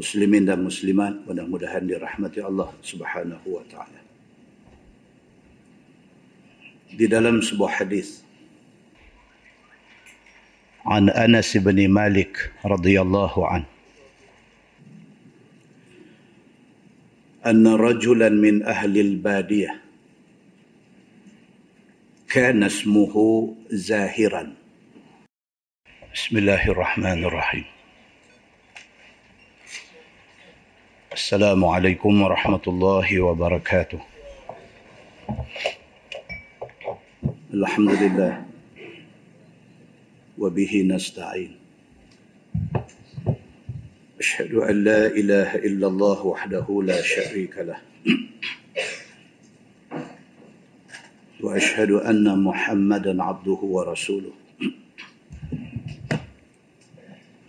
Muslimin dan muslimat mudah-mudahan dirahmati Allah Subhanahu wa taala. Di dalam sebuah hadis عن أنس بن مالك رضي الله عنه أن رجلا من أهل البادية كان اسمه زاهرا بسم الله الرحمن الرحيم السلام عليكم ورحمة الله وبركاته. الحمد لله. وبه نستعين. أشهد أن لا إله إلا الله وحده لا شريك له. وأشهد أن محمدا عبده ورسوله.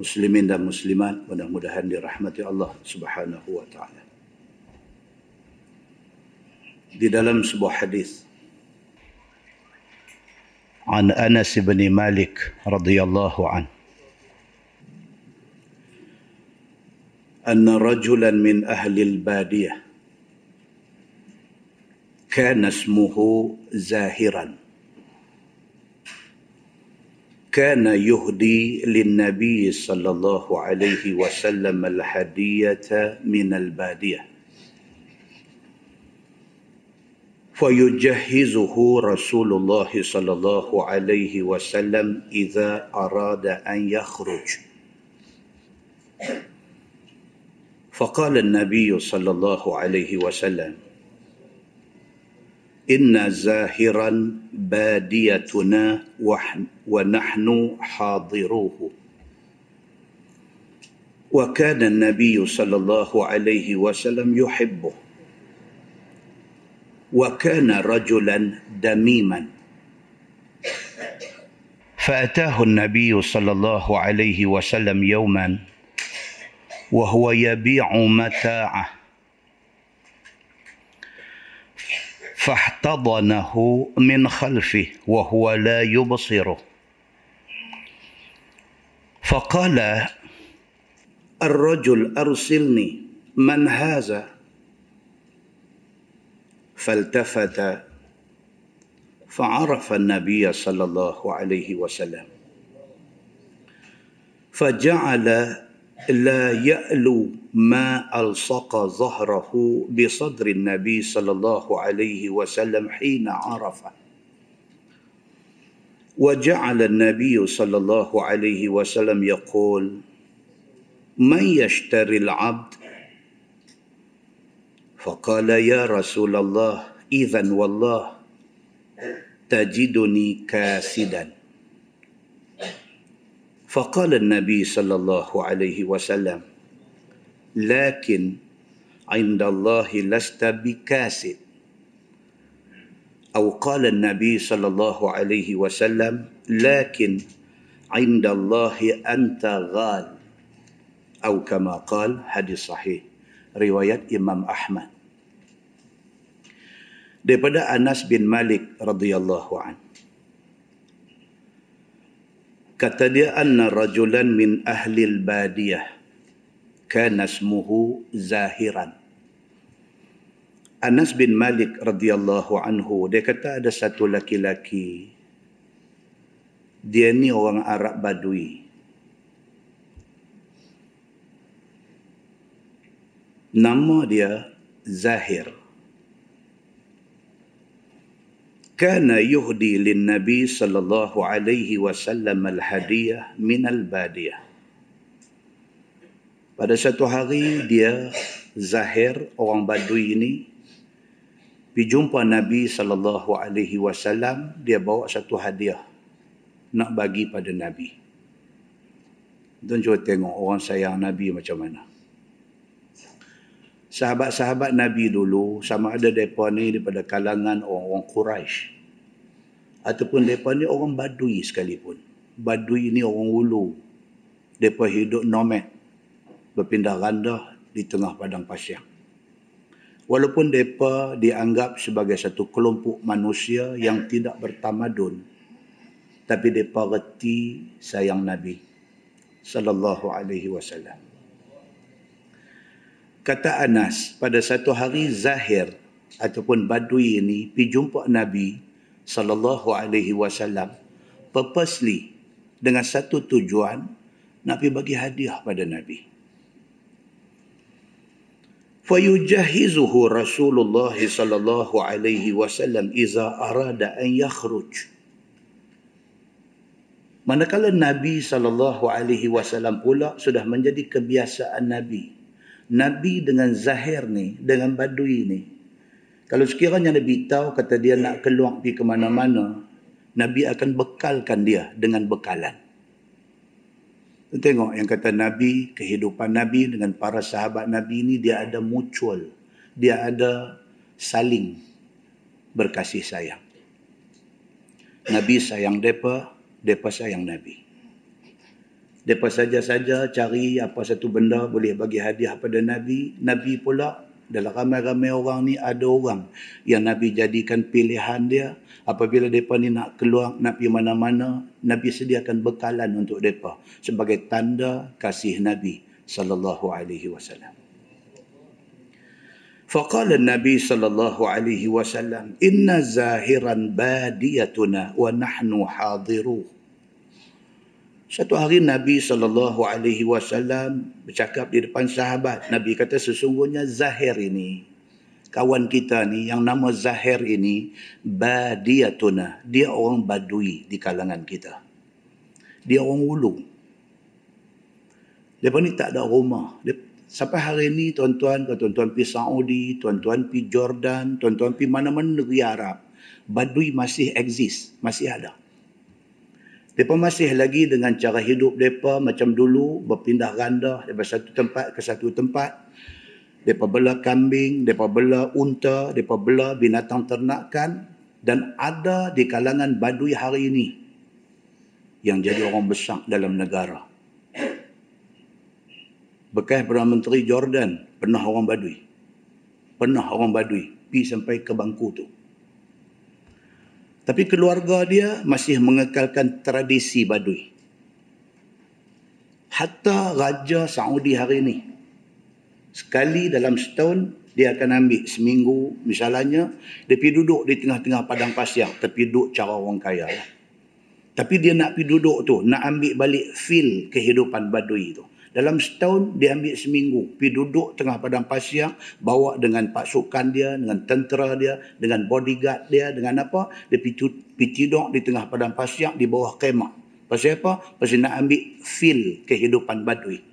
muslimin dan muslimat mudah-mudahan dirahmati Allah Subhanahu wa taala. Di dalam sebuah hadis عن أنس بن مالك رضي الله عنه أن رجلا من أهل البادية كان اسمه زاهراً كان يهدي للنبي صلى الله عليه وسلم الهدية من البادية. فيجهزه رسول الله صلى الله عليه وسلم إذا أراد أن يخرج. فقال النبي صلى الله عليه وسلم إن زاهرا باديتنا ونحن حاضروه. وكان النبي صلى الله عليه وسلم يحبه. وكان رجلا دميما. فأتاه النبي صلى الله عليه وسلم يوما وهو يبيع متاعه. فاحتضنه من خلفه وهو لا يبصره فقال الرجل أرسلني من هذا؟ فالتفت فعرف النبي صلى الله عليه وسلم. فجعل لا يألو ما ألصق ظهره بصدر النبي صلى الله عليه وسلم حين عرفه. وجعل النبي صلى الله عليه وسلم يقول من يشتري العبد؟ فقال يا رسول الله إذا والله تجدني كاسدا. فقال النبي صلى الله عليه وسلم لكن عند الله لست بكاسد أو قال النبي صلى الله عليه وسلم لكن indallahi anta ghal atau kama qal hadis sahih riwayat Imam Ahmad daripada Anas bin Malik radhiyallahu an kata dia anna rajulan min ahli al-badiyah kana ismuhu zahiran Anas bin Malik radhiyallahu anhu dia kata ada satu laki-laki dia ni orang Arab Badui. Nama dia Zahir. Kana yuhdi lin Nabi sallallahu alaihi wasallam al-hadiyah min al-badiyah. Pada satu hari dia Zahir orang Badui ini pergi jumpa Nabi sallallahu alaihi wasallam dia bawa satu hadiah nak bagi pada Nabi. Tuan cuba tengok orang sayang Nabi macam mana. Sahabat-sahabat Nabi dulu sama ada mereka ni daripada kalangan orang-orang Quraisy ataupun mereka ni orang Badui sekalipun. Badui ni orang ulu. Mereka hidup nomad. Berpindah randah di tengah padang pasir. Walaupun mereka dianggap sebagai satu kelompok manusia yang tidak bertamadun, tapi depa reti sayang Nabi sallallahu alaihi wasallam. Kata Anas, pada satu hari Zahir ataupun Badui ini pi jumpa Nabi sallallahu alaihi wasallam purposely dengan satu tujuan nak pi bagi hadiah pada Nabi. Fayujahizuhu Rasulullah sallallahu alaihi wasallam iza arada an yakhruj. Manakala Nabi SAW pula sudah menjadi kebiasaan Nabi. Nabi dengan Zahir ni, dengan Badui ni. Kalau sekiranya Nabi tahu kata dia nak keluar pergi ke mana-mana, Nabi akan bekalkan dia dengan bekalan. Tengok yang kata Nabi, kehidupan Nabi dengan para sahabat Nabi ni dia ada mutual. Dia ada saling berkasih sayang. Nabi sayang mereka, mereka sayang Nabi. Mereka saja-saja cari apa satu benda boleh bagi hadiah pada Nabi. Nabi pula dalam ramai-ramai orang ni ada orang yang Nabi jadikan pilihan dia. Apabila mereka ni nak keluar, nak pergi mana-mana, Nabi sediakan bekalan untuk mereka sebagai tanda kasih Nabi sallallahu alaihi wasallam. فقال النبي صلى الله عليه وسلم إن زاهرا باديتنا ونحن حاضروه satu hari Nabi sallallahu alaihi wasallam bercakap di depan sahabat. Nabi kata sesungguhnya Zahir ini kawan kita ni yang nama Zahir ini badiyatuna. Dia orang Badui di kalangan kita. Dia orang ulu. Dia ni tak ada rumah. Sampai hari ini tuan-tuan, tuan-tuan pergi Saudi, tuan-tuan pergi Jordan, tuan-tuan pergi mana-mana negeri Arab. Badui masih exist, masih ada. Mereka masih lagi dengan cara hidup mereka macam dulu, berpindah ganda dari satu tempat ke satu tempat. Mereka bela kambing, mereka bela unta, mereka bela binatang ternakan. Dan ada di kalangan badui hari ini yang jadi orang besar dalam negara. Bekas Perdana Menteri Jordan pernah orang badui. Pernah orang badui. Pergi sampai ke bangku tu. Tapi keluarga dia masih mengekalkan tradisi badui. Hatta Raja Saudi hari ini. Sekali dalam setahun, dia akan ambil seminggu misalnya, dia pergi duduk di tengah-tengah padang pasir, tapi duduk cara orang kaya. Tapi dia nak pergi duduk tu, nak ambil balik feel kehidupan badui tu. Dalam setahun dia ambil seminggu. Pergi duduk tengah padang pasir. Bawa dengan pasukan dia. Dengan tentera dia. Dengan bodyguard dia. Dengan apa. Dia pergi, tidur di tengah padang pasir. Di bawah kemah. Pasal apa? Pasal nak ambil feel kehidupan badui.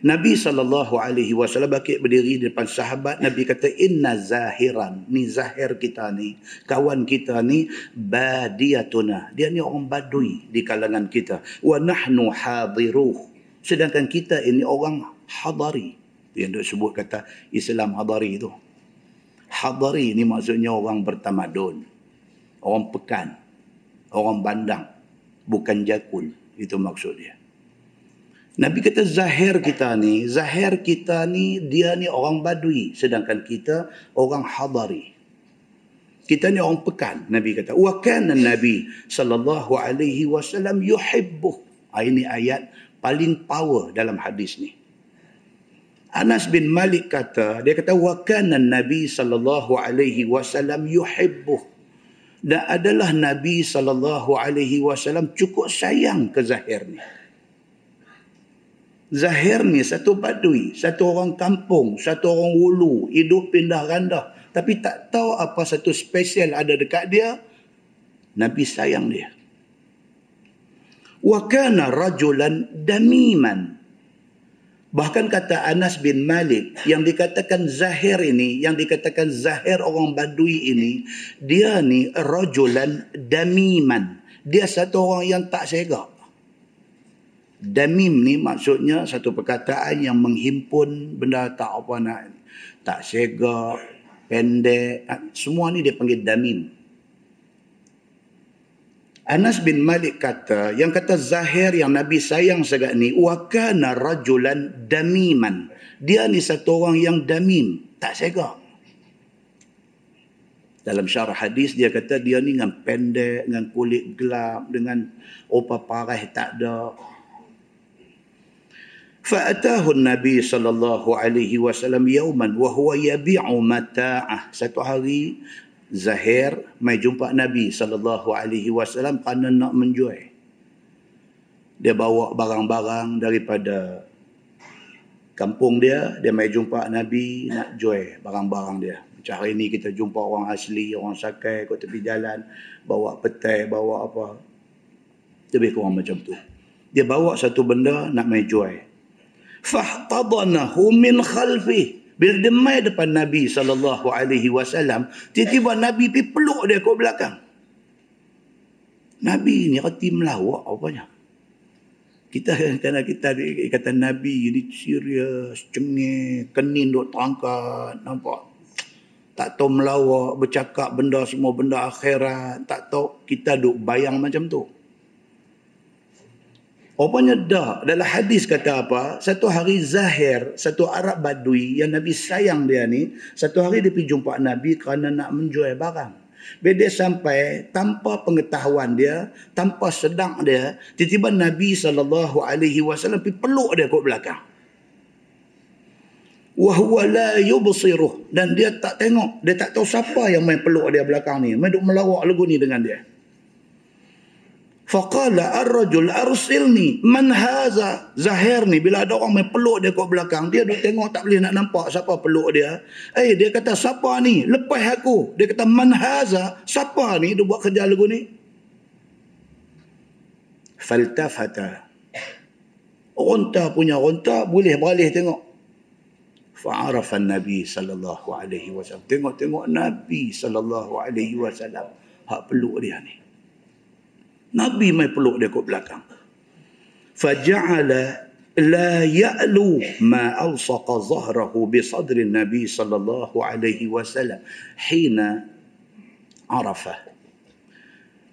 Nabi SAW bakit berdiri di depan sahabat. Nabi kata, Inna zahiran. Ni zahir kita ni. Kawan kita ni. Badiyatuna. Dia ni orang badui di kalangan kita. Wa nahnu hadiruh. Sedangkan kita ini orang hadari. Yang dia sebut kata Islam hadari itu. Hadari ni maksudnya orang bertamadun. Orang pekan. Orang bandang. Bukan jakun. Itu maksud dia. Nabi kata zahir kita ni, zahir kita ni dia ni orang badui sedangkan kita orang hadari. Kita ni orang pekan. Nabi kata wa kana nabi sallallahu alaihi wasallam yuhibbu. Ah, ini ayat paling power dalam hadis ni. Anas bin Malik kata, dia kata wa kana nabi sallallahu alaihi wasallam yuhibbu. Dan adalah Nabi sallallahu alaihi wasallam cukup sayang ke Zahir ni. Zahir ni satu badui, satu orang kampung, satu orang wulu, hidup pindah randah. Tapi tak tahu apa satu spesial ada dekat dia. Nabi sayang dia. Wa kana rajulan damiman. Bahkan kata Anas bin Malik yang dikatakan Zahir ini, yang dikatakan Zahir orang badui ini, dia ni rajulan damiman. Dia satu orang yang tak segak. Damim ni maksudnya satu perkataan yang menghimpun benda tak apa nak. Tak segak, pendek. Semua ni dia panggil damim. Anas bin Malik kata, yang kata Zahir yang Nabi sayang sangat ni, wakana rajulan damiman. Dia ni satu orang yang damim, tak segak. Dalam syarah hadis dia kata dia ni dengan pendek, dengan kulit gelap, dengan opa parah tak ada. فأتاه النبي صلى الله عليه وسلم يوما وهو يبيع متاعه satu hari Zahir mai jumpa Nabi sallallahu alaihi wasallam kerana nak menjual. Dia bawa barang-barang daripada kampung dia, dia mai jumpa Nabi nak jual barang-barang dia. Macam hari ni kita jumpa orang asli, orang sakai kat tepi jalan, bawa petai, bawa apa. Lebih kurang macam tu. Dia bawa satu benda nak mai jual fahtadanahu min khalfi. Bila dia mai depan Nabi sallallahu alaihi wasallam tiba-tiba Nabi pi peluk dia kat belakang. Nabi ni reti melawak apanya kita kena kita kata Nabi ni serius cengih kenin duk terangkat nampak? Tak tahu melawak bercakap benda semua benda akhirat. Tak tahu kita duk bayang macam tu Rupanya dah. Dalam hadis kata apa? Satu hari Zahir, satu Arab Badui yang Nabi sayang dia ni, satu hari dia pergi jumpa Nabi kerana nak menjual barang. Bila dia sampai, tanpa pengetahuan dia, tanpa sedang dia, tiba-tiba Nabi SAW pergi peluk dia kat belakang. Wahuwa la yubsiruh. Dan dia tak tengok. Dia tak tahu siapa yang main peluk dia belakang ni. Main duk melawak lagu ni dengan dia. Faqala ar-rajul arsilni man haza? Zahir ni bila ada orang main peluk dia kat belakang dia duk tengok tak boleh nak nampak siapa peluk dia. Eh dia kata siapa ni? Lepas aku. Dia kata man haza? Siapa ni dia buat kerja lagu ni? Faltafata. Onta punya onta boleh beralih tengok. Fa'arafa nabi sallallahu alaihi wasallam. Tengok-tengok nabi sallallahu alaihi wasallam hak peluk dia ni Nabi mai peluk dia kat belakang. Faja'ala la ya'lu ma awsaqa zahrahu bi sadri Nabi sallallahu alaihi wasallam hina arafah.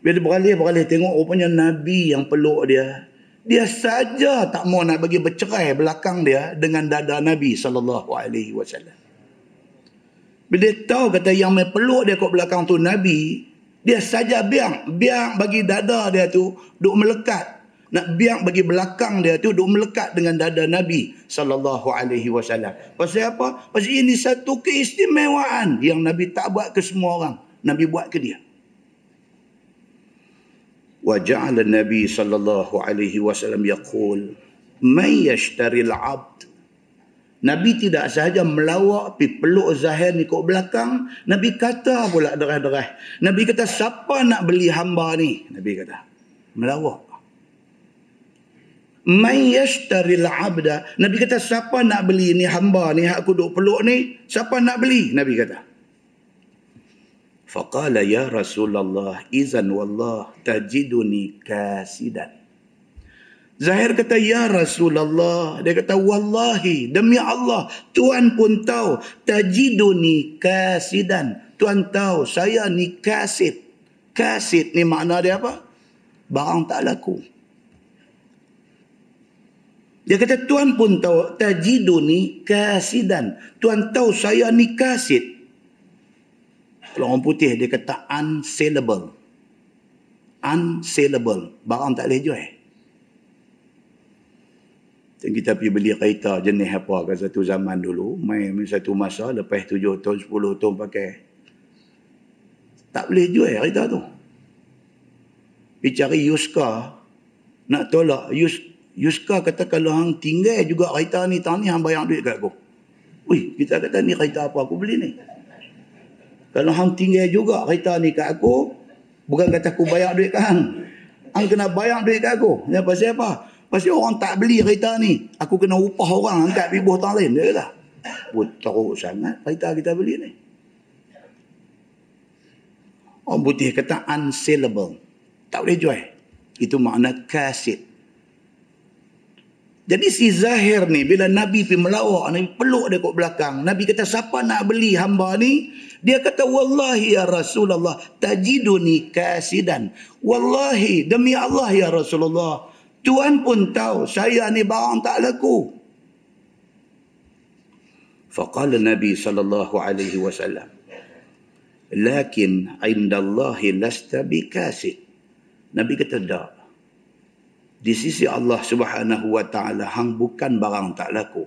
Bila beralih-beralih tengok rupanya Nabi yang peluk dia. Dia saja tak mau nak bagi bercerai belakang dia dengan dada Nabi sallallahu alaihi wasallam. Bila dia tahu kata yang mai peluk dia kat belakang tu Nabi, dia saja biang, biang bagi dada dia tu duk melekat. Nak biang bagi belakang dia tu duk melekat dengan dada Nabi sallallahu alaihi wasallam. Pasal apa? Pasal ini satu keistimewaan yang Nabi tak buat ke semua orang. Nabi buat ke dia. Wa ja'ala Nabi sallallahu alaihi wasallam yaqul, "Man yashtari al-'abd Nabi tidak sahaja melawak pi peluk Zahir ni kat belakang, Nabi kata pula derah-derah. Nabi kata siapa nak beli hamba ni? Nabi kata melawak. May yashtari al-'abda. Nabi kata siapa nak beli ni hamba ni hak aku duk peluk ni? Siapa nak beli? Nabi kata. Faqala ya Rasulullah izan wallah tajiduni kasidan. Zahir kata, Ya Rasulullah. Dia kata, Wallahi, demi Allah, Tuhan pun tahu, tajiduni kasidan. Tuhan tahu, saya ni kasid. Kasid ni makna dia apa? barang tak laku. Dia kata Tuhan pun tahu tajiduni kasidan. Tuhan tahu saya ni kasid. Kalau orang putih dia kata unsellable. Unsellable. Barang tak boleh jual. Kita pergi beli kereta jenis apa ke satu zaman dulu. Main satu masa lepas tujuh tahun, sepuluh tahun pakai. Tak boleh jual kereta tu. Pergi cari Yuska. Nak tolak. Yuska Yuska kata kalau hang tinggal juga kereta ni tahun ni hang bayar duit kat aku. Ui, kita kata ni kereta apa aku beli ni? Kalau hang tinggal juga kereta ni kat aku, bukan kata aku bayar duit kat hang. Hang kena bayar duit kat aku. Pasal apa? Pasal orang tak beli kereta ni. Aku kena upah orang angkat pergi buah lain. Dia kata. Teruk sangat kereta kita beli ni. Orang putih kata unsellable. Tak boleh jual. Itu makna kasit. Jadi si Zahir ni bila Nabi pergi melawak, Nabi peluk dia kat belakang. Nabi kata siapa nak beli hamba ni? Dia kata wallahi ya Rasulullah tajiduni kasidan. Wallahi demi Allah ya Rasulullah. Tuhan pun tahu saya ni barang tak laku. Faqala Nabi sallallahu alaihi wasallam. Lakin indallahi lasta bikasid. Nabi kata tak di sisi Allah Subhanahu wa taala hang bukan barang tak laku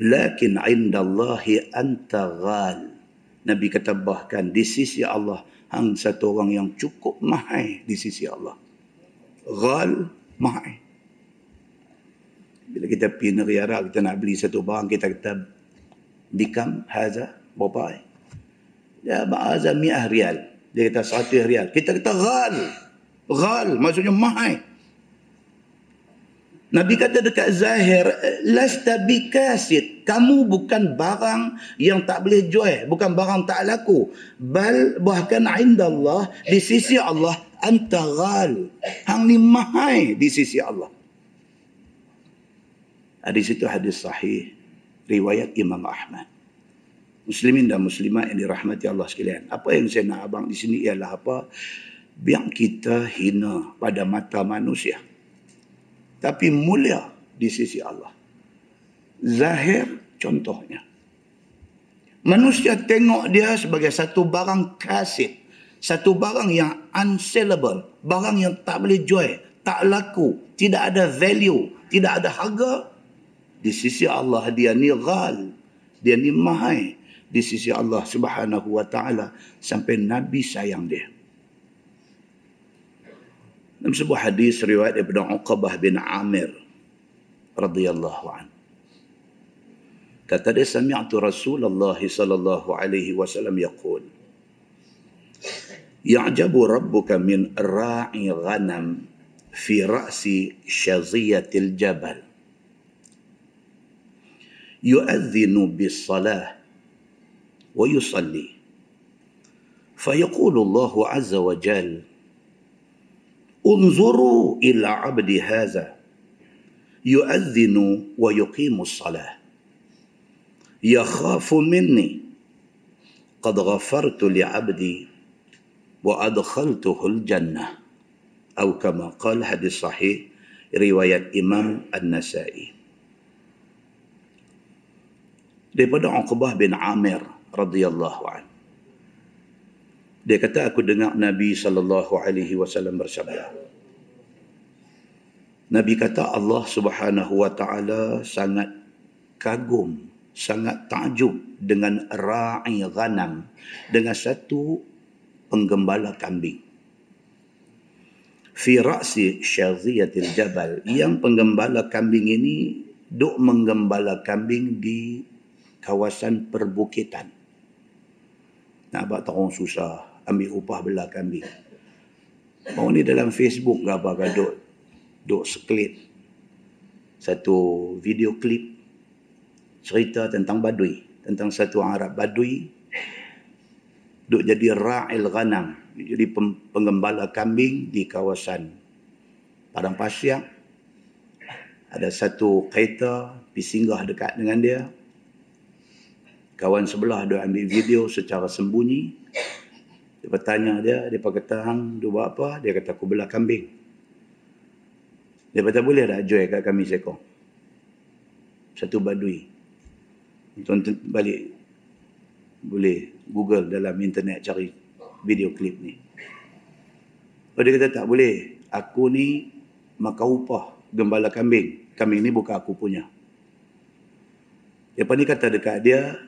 lakin indallahi anta ghal nabi kata bahkan di sisi Allah hang satu orang yang cukup mahal di sisi Allah ghal mahal bila kita pergi negeri Arab kita nak beli satu barang kita kata bikam haza berapa ya ba'aza mi'ah rial dia kata 100 rial kita kata ghal ghal maksudnya mahal Nabi kata dekat Zahir, lasta bikasid. Kamu bukan barang yang tak boleh jual. Bukan barang tak laku. Bal bahkan inda Allah, di sisi Allah, anta ghal. Hang ni mahai di sisi Allah. Di situ hadis sahih. Riwayat Imam Ahmad. Muslimin dan muslimat yang dirahmati Allah sekalian. Apa yang saya nak abang di sini ialah apa? Biar kita hina pada mata manusia tapi mulia di sisi Allah. Zahir contohnya. Manusia tengok dia sebagai satu barang kasih. Satu barang yang unsellable. Barang yang tak boleh jual. Tak laku. Tidak ada value. Tidak ada harga. Di sisi Allah dia ni ghal. Dia ni mahal. Di sisi Allah subhanahu wa ta'ala. Sampai Nabi sayang dia. Dalam sebuah hadis riwayat daripada Uqabah bin Amir radhiyallahu an. Kata dia sami'tu Rasulullah sallallahu alaihi wasallam yaqul يعجب ربك من راعي غنم في رأس شظية الجبل. يؤذن بالصلاة ويصلي. فيقول الله عز وجل انظروا إلى عبدي هذا. يؤذن ويقيم الصلاة. يخاف مني. قد غفرت لعبدي wa adkhaltuhul jannah. Atau kama qala hadis sahih riwayat Imam An-Nasa'i. Daripada Uqbah bin Amir radhiyallahu an dia kata aku dengar Nabi sallallahu alaihi wasallam bersabda. Nabi kata Allah Subhanahu wa taala sangat kagum sangat takjub dengan ra'i ghanam dengan satu penggembala kambing. Fi ra'si syadhiyatil jabal, yang penggembala kambing ini duk menggembala kambing di kawasan perbukitan. Nak buat terong susah ambil upah belah kambing. Orang ni dalam Facebook ke apa duk, duk seklit satu video klip cerita tentang badui. Tentang satu Arab badui duk jadi ra'il ghanam. Jadi penggembala kambing di kawasan Padang Pasir. Ada satu kereta pergi singgah dekat dengan dia. Kawan sebelah dia ambil video secara sembunyi Dia bertanya dia, dia pakai hang, dia buat apa? Dia kata, aku belah kambing. Dia kata, boleh tak jual kat kami seekor? Satu badui. Tonton balik. Boleh Google dalam internet cari video klip ni. Oh, dia kata, tak boleh. Aku ni makan upah gembala kambing. Kambing ni bukan aku punya. Lepas ni kata dekat dia,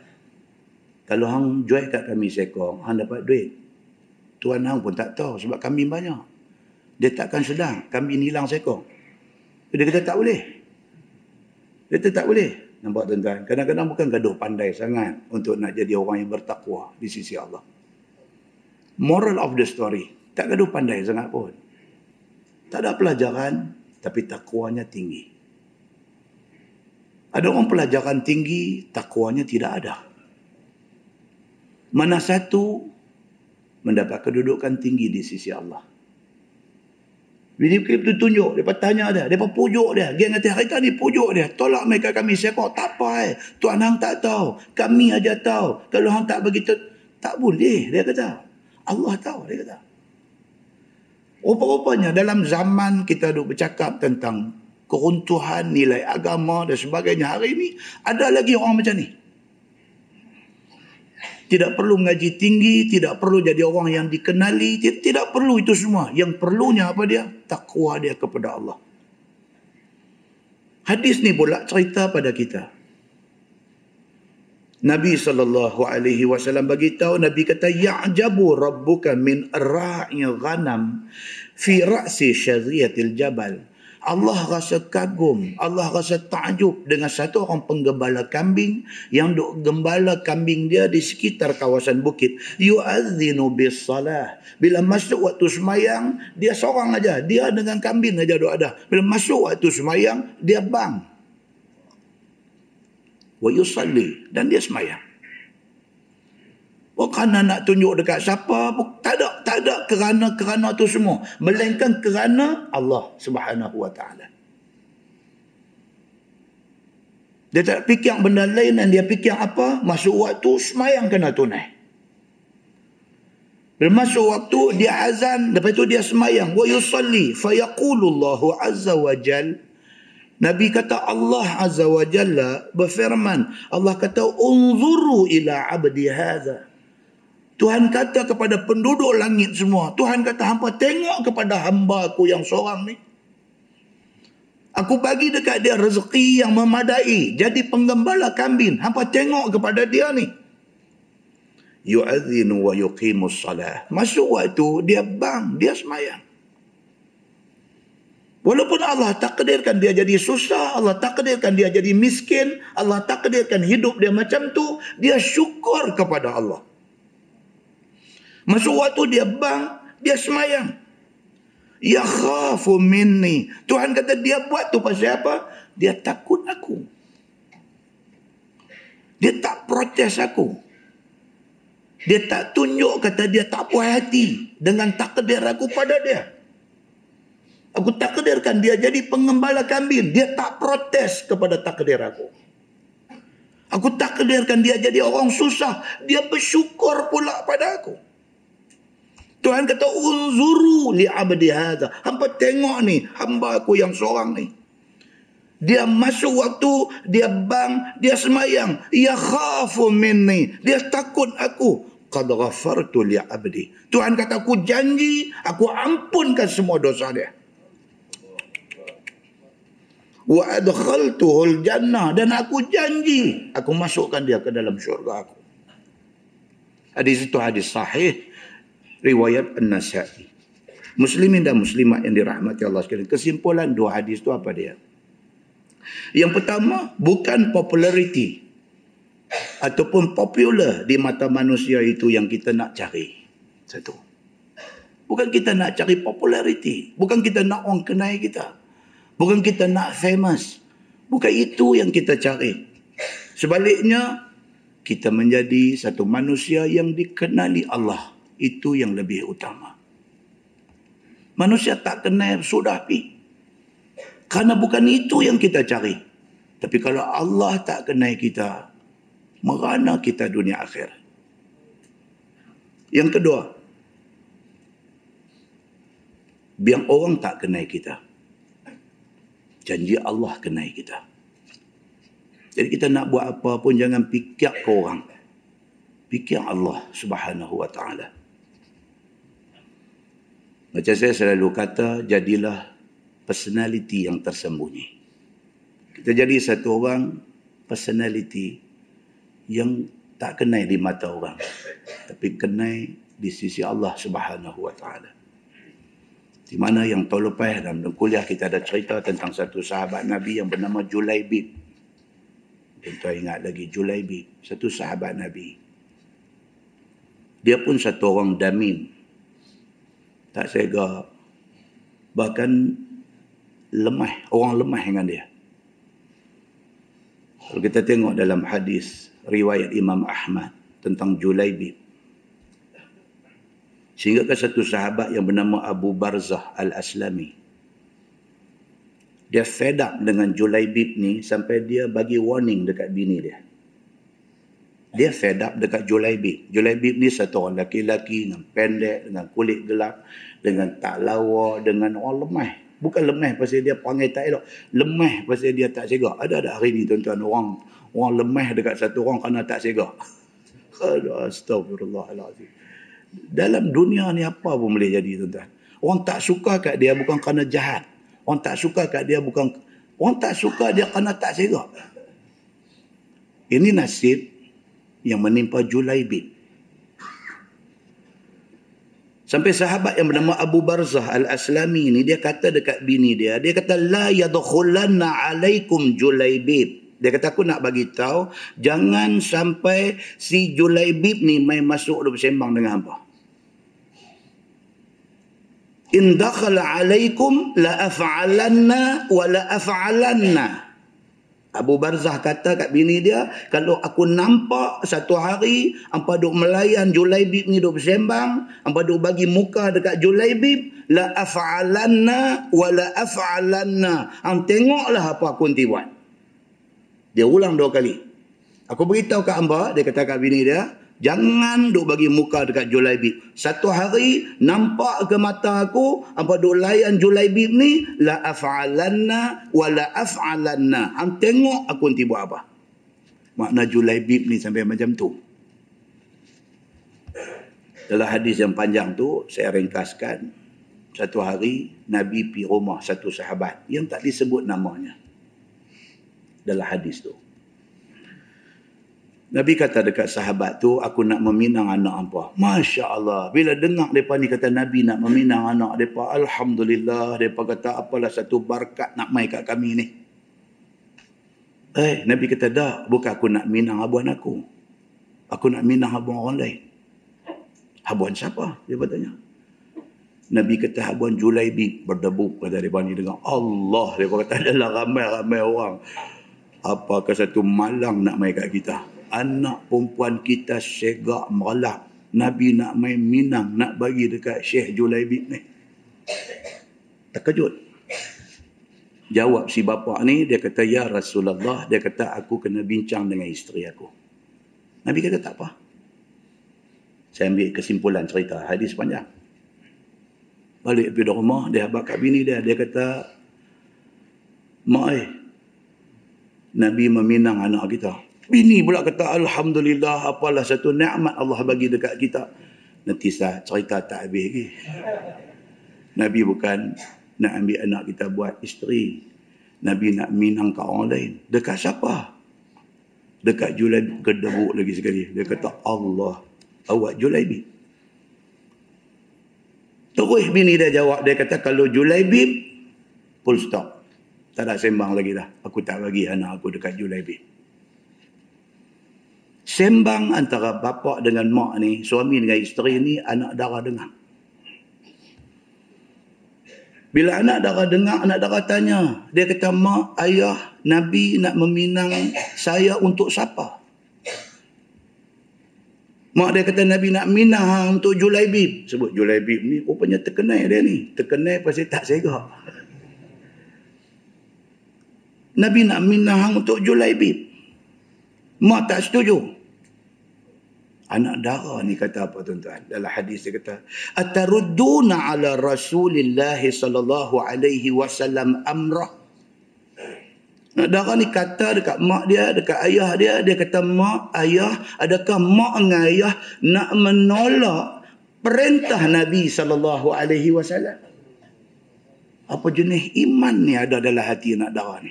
kalau hang jual kat kami seekor, hang dapat duit. Tuan hang pun tak tahu sebab kami banyak. Dia takkan sedang kami hilang seekor. Dia kata tak boleh. Dia kata tak boleh. Nampak tuan-tuan? Kadang-kadang bukan gaduh pandai sangat untuk nak jadi orang yang bertakwa di sisi Allah. Moral of the story. Tak gaduh pandai sangat pun. Tak ada pelajaran tapi takwanya tinggi. Ada orang pelajaran tinggi, takwanya tidak ada. Mana satu mendapat kedudukan tinggi di sisi Allah. Video klip tu tunjuk, dia tanya dia, dia pujuk dia. Geng kata hari tadi pujuk dia, tolak mereka kami siapa? Tak apa eh. Tuan hang tak tahu, kami aja tahu. Kalau hang tak begitu, tak boleh dia kata. Allah tahu dia kata. Rupa-rupanya dalam zaman kita duk bercakap tentang keruntuhan nilai agama dan sebagainya hari ini ada lagi orang macam ni tidak perlu mengaji tinggi, tidak perlu jadi orang yang dikenali, tidak perlu itu semua. Yang perlunya apa dia? Takwa dia kepada Allah. Hadis ni pula cerita pada kita. Nabi sallallahu alaihi wasallam bagi tahu Nabi kata ya'jabu rabbuka min ra'i ghanam fi ra'si syariyatil jabal Allah rasa kagum, Allah rasa takjub dengan satu orang penggembala kambing yang duk gembala kambing dia di sekitar kawasan bukit. Yu'adzinu bis salah. Bila masuk waktu semayang, dia seorang aja. Dia dengan kambing aja duk ada. Bila masuk waktu semayang, dia bang. Wa yusalli. Dan dia semayang. Bukan nak tunjuk dekat siapa. Tak ada. Tak ada kerana-kerana tu semua. Melainkan kerana Allah subhanahu wa ta'ala. Dia tak fikir benda lain dan dia fikir apa? Masuk waktu semayang kena tunai. Bila masuk waktu dia azan. Lepas tu dia semayang. Wa yusalli. Fayaqulullahu azza wa jal. Nabi kata Allah azza wa jalla berfirman. Allah kata unzuru ila abdi hadha. Tuhan kata kepada penduduk langit semua. Tuhan kata hampa tengok kepada hamba aku yang seorang ni. Aku bagi dekat dia rezeki yang memadai. Jadi penggembala kambing. Hampa tengok kepada dia ni. Yu'adzinu wa yuqimus salah. Masuk waktu dia bang. Dia semayang. Walaupun Allah takdirkan dia jadi susah, Allah takdirkan dia jadi miskin, Allah takdirkan hidup dia macam tu, dia syukur kepada Allah. Masuk waktu dia bang, dia semayang. Ya khafu minni. Tuhan kata dia buat tu pasal apa? Dia takut aku. Dia tak protes aku. Dia tak tunjuk kata dia tak puas hati dengan takdir aku pada dia. Aku takdirkan dia jadi pengembala kambing. Dia tak protes kepada takdir aku. Aku takdirkan dia jadi orang susah. Dia bersyukur pula pada aku. Tuhan kata unzuru li abdi hadha. Hamba tengok ni hamba aku yang seorang ni. Dia masuk waktu, dia bang, dia semayang. Ya khafu minni. Dia takut aku. Qad ghafartu li abdi. Tuhan kata aku janji, aku ampunkan semua dosa dia. Wa adkhaltuhul jannah. Dan aku janji, aku masukkan dia ke dalam syurga aku. Hadis itu hadis sahih riwayat An-Nasai. Muslimin dan muslimat yang dirahmati Allah sekalian. Kesimpulan dua hadis itu apa dia? Yang pertama, bukan populariti ataupun popular di mata manusia itu yang kita nak cari. Satu. Bukan kita nak cari populariti. Bukan kita nak orang kenal kita. Bukan kita nak famous. Bukan itu yang kita cari. Sebaliknya, kita menjadi satu manusia yang dikenali Allah itu yang lebih utama. Manusia tak kenal sudah pi. Karena bukan itu yang kita cari. Tapi kalau Allah tak kenal kita, merana kita dunia akhir. Yang kedua, Biar orang tak kenal kita. Janji Allah kenal kita. Jadi kita nak buat apa pun jangan fikir ke orang. Fikir Allah subhanahu wa ta'ala. Macam saya selalu kata, jadilah personality yang tersembunyi. Kita jadi satu orang personality yang tak kenal di mata orang. Tapi kenal di sisi Allah subhanahu wa ta'ala. Di mana yang tahun lepas dalam kuliah kita ada cerita tentang satu sahabat Nabi yang bernama Julaibib. Kita ingat lagi Julaibib, satu sahabat Nabi. Dia pun satu orang damin. Tak sega. Bahkan lemah, orang lemah dengan dia. Kalau kita tengok dalam hadis riwayat Imam Ahmad tentang Julaibib. Sehingga ke satu sahabat yang bernama Abu Barzah Al-Aslami. Dia fed up dengan Julaibib ni sampai dia bagi warning dekat bini dia. Dia fed up dekat Julaibib. Julaibib ni satu orang lelaki-lelaki dengan pendek, dengan kulit gelap, dengan tak lawa, dengan orang lemah. Bukan lemah pasal dia panggil tak elok. Lemah pasal dia tak segak. Ada ada hari ni tuan-tuan orang orang lemah dekat satu orang kerana tak segak. Aduh, astagfirullahaladzim dalam dunia ni apa pun boleh jadi tuan-tuan. Orang tak suka kat dia bukan kerana jahat. Orang tak suka kat dia bukan orang tak suka dia kerana tak serak. Ini nasib yang menimpa Julaibib. Sampai sahabat yang bernama Abu Barzah Al-Aslami ni dia kata dekat bini dia, dia kata la yadkhulanna alaikum Julaibib. Dia kata aku nak bagi tahu jangan sampai si Julaibib ni main masuk duk bersembang dengan hangpa. In dakhala alaikum la af'alanna wa la af'alanna. Abu Barzah kata kat bini dia, kalau aku nampak satu hari hampa duk melayan Julaibib ni duk bersembang, hampa duk bagi muka dekat Julaibib, la af'alanna wa la af'alanna. Hang tengoklah apa aku nanti buat. Dia ulang dua kali. Aku beritahu kat hamba, dia kata kat bini dia, jangan duk bagi muka dekat Julaibib. Satu hari nampak ke mata aku apa duk layan Julaibib ni la af'alanna wa la af'alanna. Hang tengok aku nanti buat apa. Makna Julaibib ni sampai macam tu. Dalam hadis yang panjang tu saya ringkaskan satu hari Nabi pi rumah satu sahabat yang tak disebut namanya dalam hadis tu. Nabi kata dekat sahabat tu, aku nak meminang anak apa. Masya Allah. Bila dengar mereka ni kata Nabi nak meminang anak mereka, Alhamdulillah. Mereka kata apalah satu berkat nak mai kat kami ni. Eh, Nabi kata, dah. Bukan aku nak minang abuan aku. Aku nak minang abuan orang lain. Abuan siapa? Dia bertanya. Nabi kata habuan Julaibi berdebu kata dia ni dengar Allah dia kata adalah ramai-ramai orang apakah satu malang nak main kat kita anak perempuan kita segak meralap Nabi nak main minang nak bagi dekat Syekh Julaibib ni. Terkejut. Jawab si bapa ni dia kata ya Rasulullah dia kata aku kena bincang dengan isteri aku. Nabi kata tak apa. Saya ambil kesimpulan cerita hadis panjang. Balik pergi rumah dia habaq kat bini dia. Dia kata mak eh Nabi meminang anak kita. Bini pula kata Alhamdulillah apalah satu nikmat Allah bagi dekat kita. Nanti saya cerita tak habis lagi. Nabi bukan nak ambil anak kita buat isteri. Nabi nak minang ke orang lain. Dekat siapa? Dekat Julaibib kedebuk lagi sekali. Dia kata Allah awak Julaibib. Terus bini dia jawab. Dia kata kalau Julaibib full stop. Tak nak sembang lagi dah. Aku tak bagi anak aku dekat Julaibi. Sembang antara bapa dengan mak ni, suami dengan isteri ni, anak darah dengar. Bila anak darah dengar, anak darah tanya. Dia kata, mak, ayah, Nabi nak meminang saya untuk siapa? Mak dia kata Nabi nak minang untuk Julaibib. Sebut Julaibib ni rupanya terkenal dia ni. Terkenal pasal tak segak. Nabi nak minang untuk Julaibib. Mak tak setuju. Anak dara ni kata apa tuan-tuan? Dalam hadis dia kata, "Atarudduna ala Rasulillah sallallahu alaihi wasallam amrah?" Anak dara ni kata dekat mak dia, dekat ayah dia, dia kata, "Mak, ayah, adakah mak dengan ayah nak menolak perintah Nabi sallallahu alaihi wasallam?" Apa jenis iman ni ada dalam hati anak dara ni?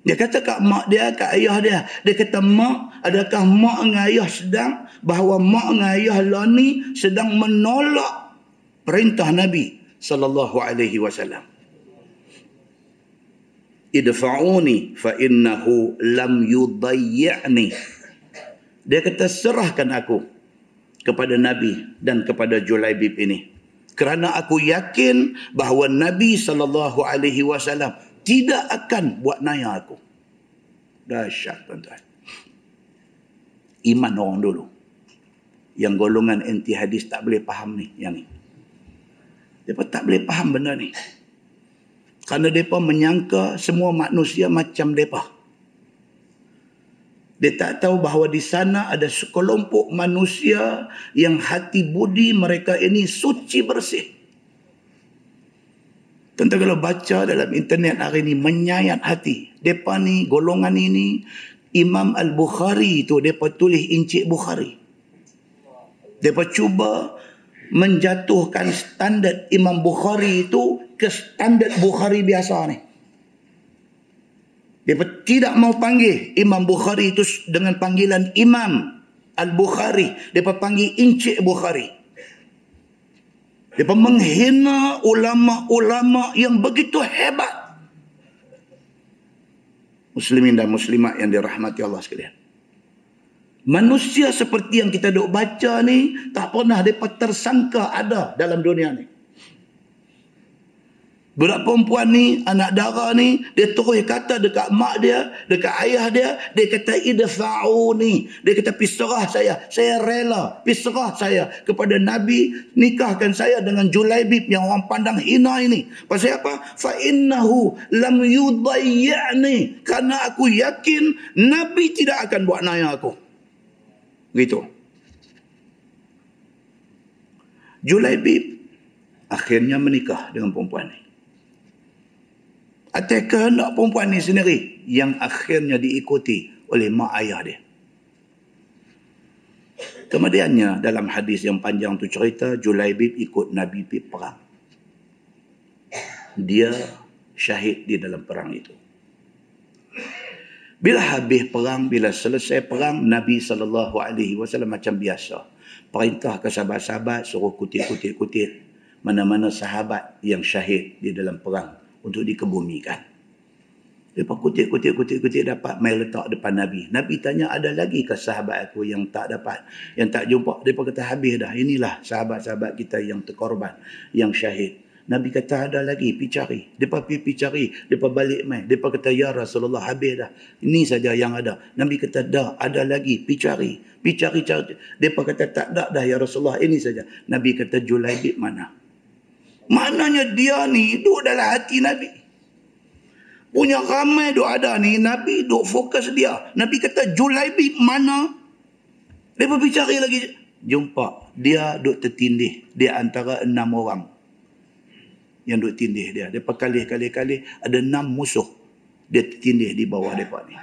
Dia kata kat mak dia, kat ayah dia. Dia kata, mak, adakah mak dengan ayah sedang, bahawa mak dengan ayah lah ni sedang menolak perintah Nabi sallallahu alaihi wasallam. Idfa'uni fa innahu lam yudayyi'ni. Dia kata serahkan aku kepada Nabi dan kepada Julaibib ini. Kerana aku yakin bahawa Nabi sallallahu alaihi wasallam tidak akan buat naya aku. Dahsyat tuan-tuan. Iman orang dulu. Yang golongan anti hadis tak boleh faham ni. Yang ni. Mereka tak boleh faham benda ni. Kerana mereka menyangka semua manusia macam mereka. Dia tak tahu bahawa di sana ada sekelompok manusia yang hati budi mereka ini suci bersih. Tentu kalau baca dalam internet hari ini menyayat hati. Depa ni golongan ini Imam Al-Bukhari itu depa tulis Encik Bukhari. Depa cuba menjatuhkan standard Imam Bukhari itu ke standard Bukhari biasa ni. Depa tidak mau panggil Imam Bukhari itu dengan panggilan Imam Al-Bukhari. Depa panggil Encik Bukhari. Dia menghina ulama-ulama yang begitu hebat. Muslimin dan muslimat yang dirahmati Allah sekalian. Manusia seperti yang kita duk baca ni tak pernah dapat tersangka ada dalam dunia ni. Budak perempuan ni, anak dara ni, dia terus kata dekat mak dia, dekat ayah dia, dia kata idfa'uni. Dia kata piserah saya, saya rela piserah saya kepada Nabi nikahkan saya dengan Julaibib yang orang pandang hina ini. Pasal apa? Fa innahu lam yudayyi'ni. Karena aku yakin Nabi tidak akan buat naya aku. Gitu. Julaibib akhirnya menikah dengan perempuan ni. Atas kehendak perempuan ni sendiri yang akhirnya diikuti oleh mak ayah dia. Kemudiannya dalam hadis yang panjang tu cerita Julaibib ikut Nabi pergi perang. Dia syahid di dalam perang itu. Bila habis perang, bila selesai perang, Nabi SAW macam biasa. Perintah ke sahabat-sahabat suruh kutip-kutip-kutip mana-mana sahabat yang syahid di dalam perang untuk dikebumikan. Lepas kutip, kutip, kutip, kutip dapat mai letak depan Nabi. Nabi tanya ada lagi ke sahabat aku yang tak dapat, yang tak jumpa. Dia kata habis dah. Inilah sahabat-sahabat kita yang terkorban, yang syahid. Nabi kata ada lagi, pergi cari. Dia pergi cari, dia balik mai. Dia kata ya Rasulullah habis dah. Ini saja yang ada. Nabi kata dah, ada lagi, pergi cari. Pergi cari, cari. Dia kata tak ada dah ya Rasulullah, ini saja. Nabi kata Julaibib mana? Maknanya dia ni duduk dalam hati Nabi. Punya ramai duk ada ni, Nabi duk fokus dia. Nabi kata, Julaibi mana? Dia pergi cari lagi. Jumpa, dia duk tertindih. Dia antara enam orang yang duk tindih dia. Dia kali-kali-kali ada enam musuh. Dia tertindih di bawah mereka ni.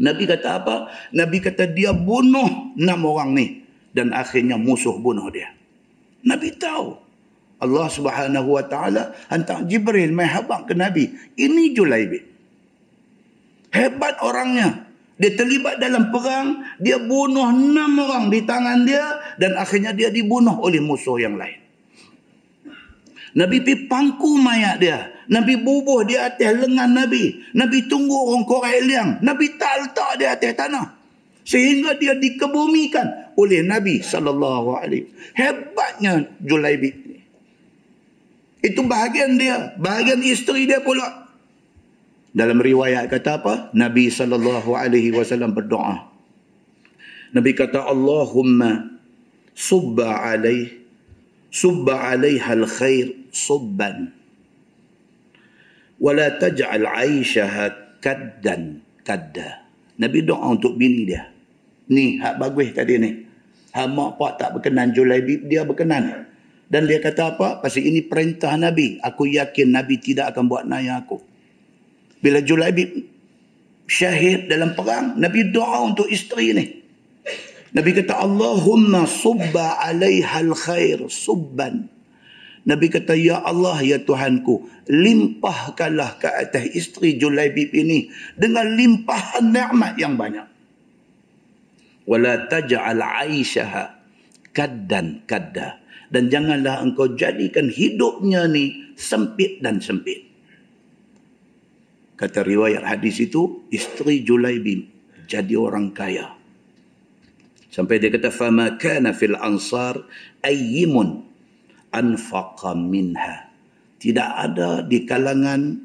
Nabi kata apa? Nabi kata dia bunuh enam orang ni. Dan akhirnya musuh bunuh dia. Nabi tahu. Allah Subhanahu wa taala hantar Jibril mai habaq ke Nabi. Ini Julaibib. Hebat orangnya. Dia terlibat dalam perang, dia bunuh enam orang di tangan dia dan akhirnya dia dibunuh oleh musuh yang lain. Nabi pi pangku mayat dia. Nabi bubuh di atas lengan Nabi. Nabi tunggu orang korek liang. Nabi tak letak dia atas tanah. Sehingga dia dikebumikan oleh Nabi sallallahu alaihi. Hebatnya Julaibib. Itu bahagian dia. Bahagian isteri dia pula. Dalam riwayat kata apa? Nabi SAW berdoa. Nabi kata Allahumma subba alaih subba alaiha al-khair subban wala taj'al 'aishaha kaddan kadda. Nabi doa untuk bini dia. Ni hak bagus tadi ni. Hak mak pak tak berkenan Julaibib dia berkenan. Dan dia kata apa? Pasal ini perintah Nabi. Aku yakin Nabi tidak akan buat naya aku. Bila Julaibib syahid dalam perang, Nabi doa untuk isteri ni. Nabi kata Allahumma subba alaiha al-khair subban. Nabi kata ya Allah ya Tuhanku limpahkanlah ke atas isteri Julaibib ini dengan limpahan nikmat yang banyak. Wala taj'al 'aishaha kaddan kadda dan janganlah engkau jadikan hidupnya ni sempit dan sempit. Kata riwayat hadis itu isteri Julaibib jadi orang kaya. Sampai dia kata fama kana fil ansar ayyimun anfaqa minha. Tidak ada di kalangan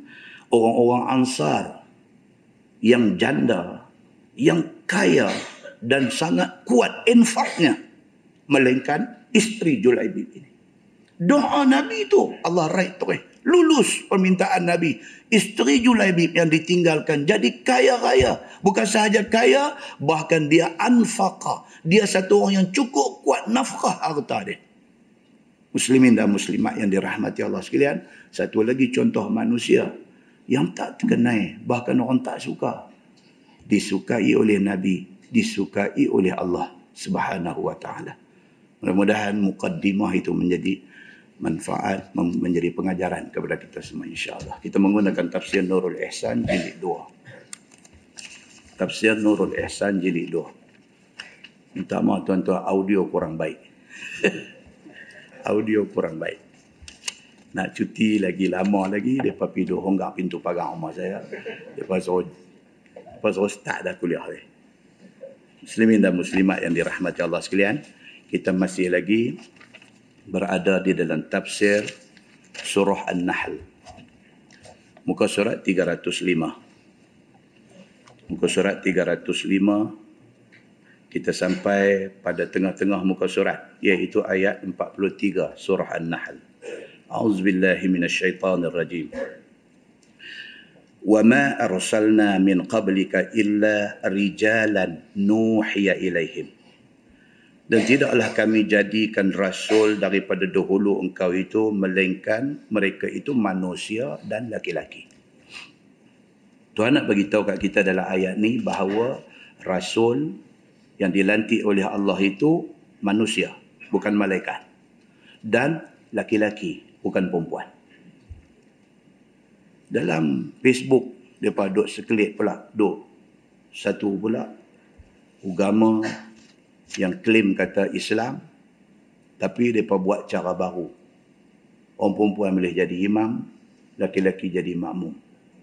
orang-orang ansar yang janda, yang kaya dan sangat kuat infaknya melainkan isteri Julaibib ini. Doa Nabi itu Allah raih terus. Lulus permintaan Nabi. Isteri Julaibib yang ditinggalkan jadi kaya raya. Bukan sahaja kaya, bahkan dia anfaqa. Dia satu orang yang cukup kuat nafkah harta dia. Muslimin dan muslimat yang dirahmati Allah sekalian. Satu lagi contoh manusia yang tak terkenai. Bahkan orang tak suka. Disukai oleh Nabi. Disukai oleh Allah subhanahu wa ta'ala. Mudah-mudahan mukaddimah itu menjadi manfaat, menjadi pengajaran kepada kita semua insyaAllah. Kita menggunakan tafsir Nurul Ihsan jilid 2. Tafsir Nurul Ihsan jilid 2. Minta maaf tuan-tuan audio kurang baik. audio kurang baik. Nak cuti lagi lama lagi depa pergi honggak pintu pagar rumah saya. Depa suruh depa suruh start dah kuliah ni. Muslimin dan muslimat yang dirahmati Allah sekalian, kita masih lagi berada di dalam tafsir surah An-Nahl. Muka surat 305. Muka surat 305 kita sampai pada tengah-tengah muka surat iaitu ayat 43 surah An-Nahl. A'udzubillahi minasyaitonirrajim. Wa ma arsalna min qablika illa rijalan nuhiya ilaihim. Dan tidaklah kami jadikan rasul daripada dahulu engkau itu melainkan mereka itu manusia dan laki-laki. Tuhan nak bagi tahu kat kita dalam ayat ni bahawa rasul yang dilantik oleh Allah itu manusia, bukan malaikat. Dan laki-laki, bukan perempuan. Dalam Facebook, mereka duduk sekelit pula. Duduk satu pula. Agama yang klaim kata Islam. Tapi mereka buat cara baru. Orang perempuan boleh jadi imam. Laki-laki jadi makmum.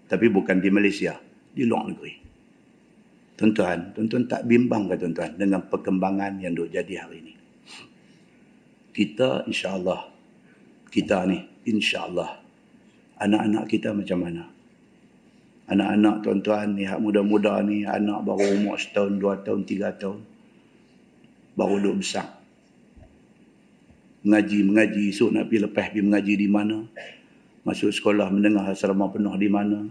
Tapi bukan di Malaysia. Di luar negeri. Tuan-tuan, tuan-tuan tak bimbang ke tuan-tuan dengan perkembangan yang duk jadi hari ini. Kita insya-Allah kita ni insya-Allah anak-anak kita macam mana? Anak-anak tuan-tuan ni muda-muda ni anak baru umur setahun, dua tahun, tiga tahun. Baru duk besar. Mengaji, mengaji. So nak pergi lepas pergi mengaji di mana? Masuk sekolah mendengar asrama penuh di mana?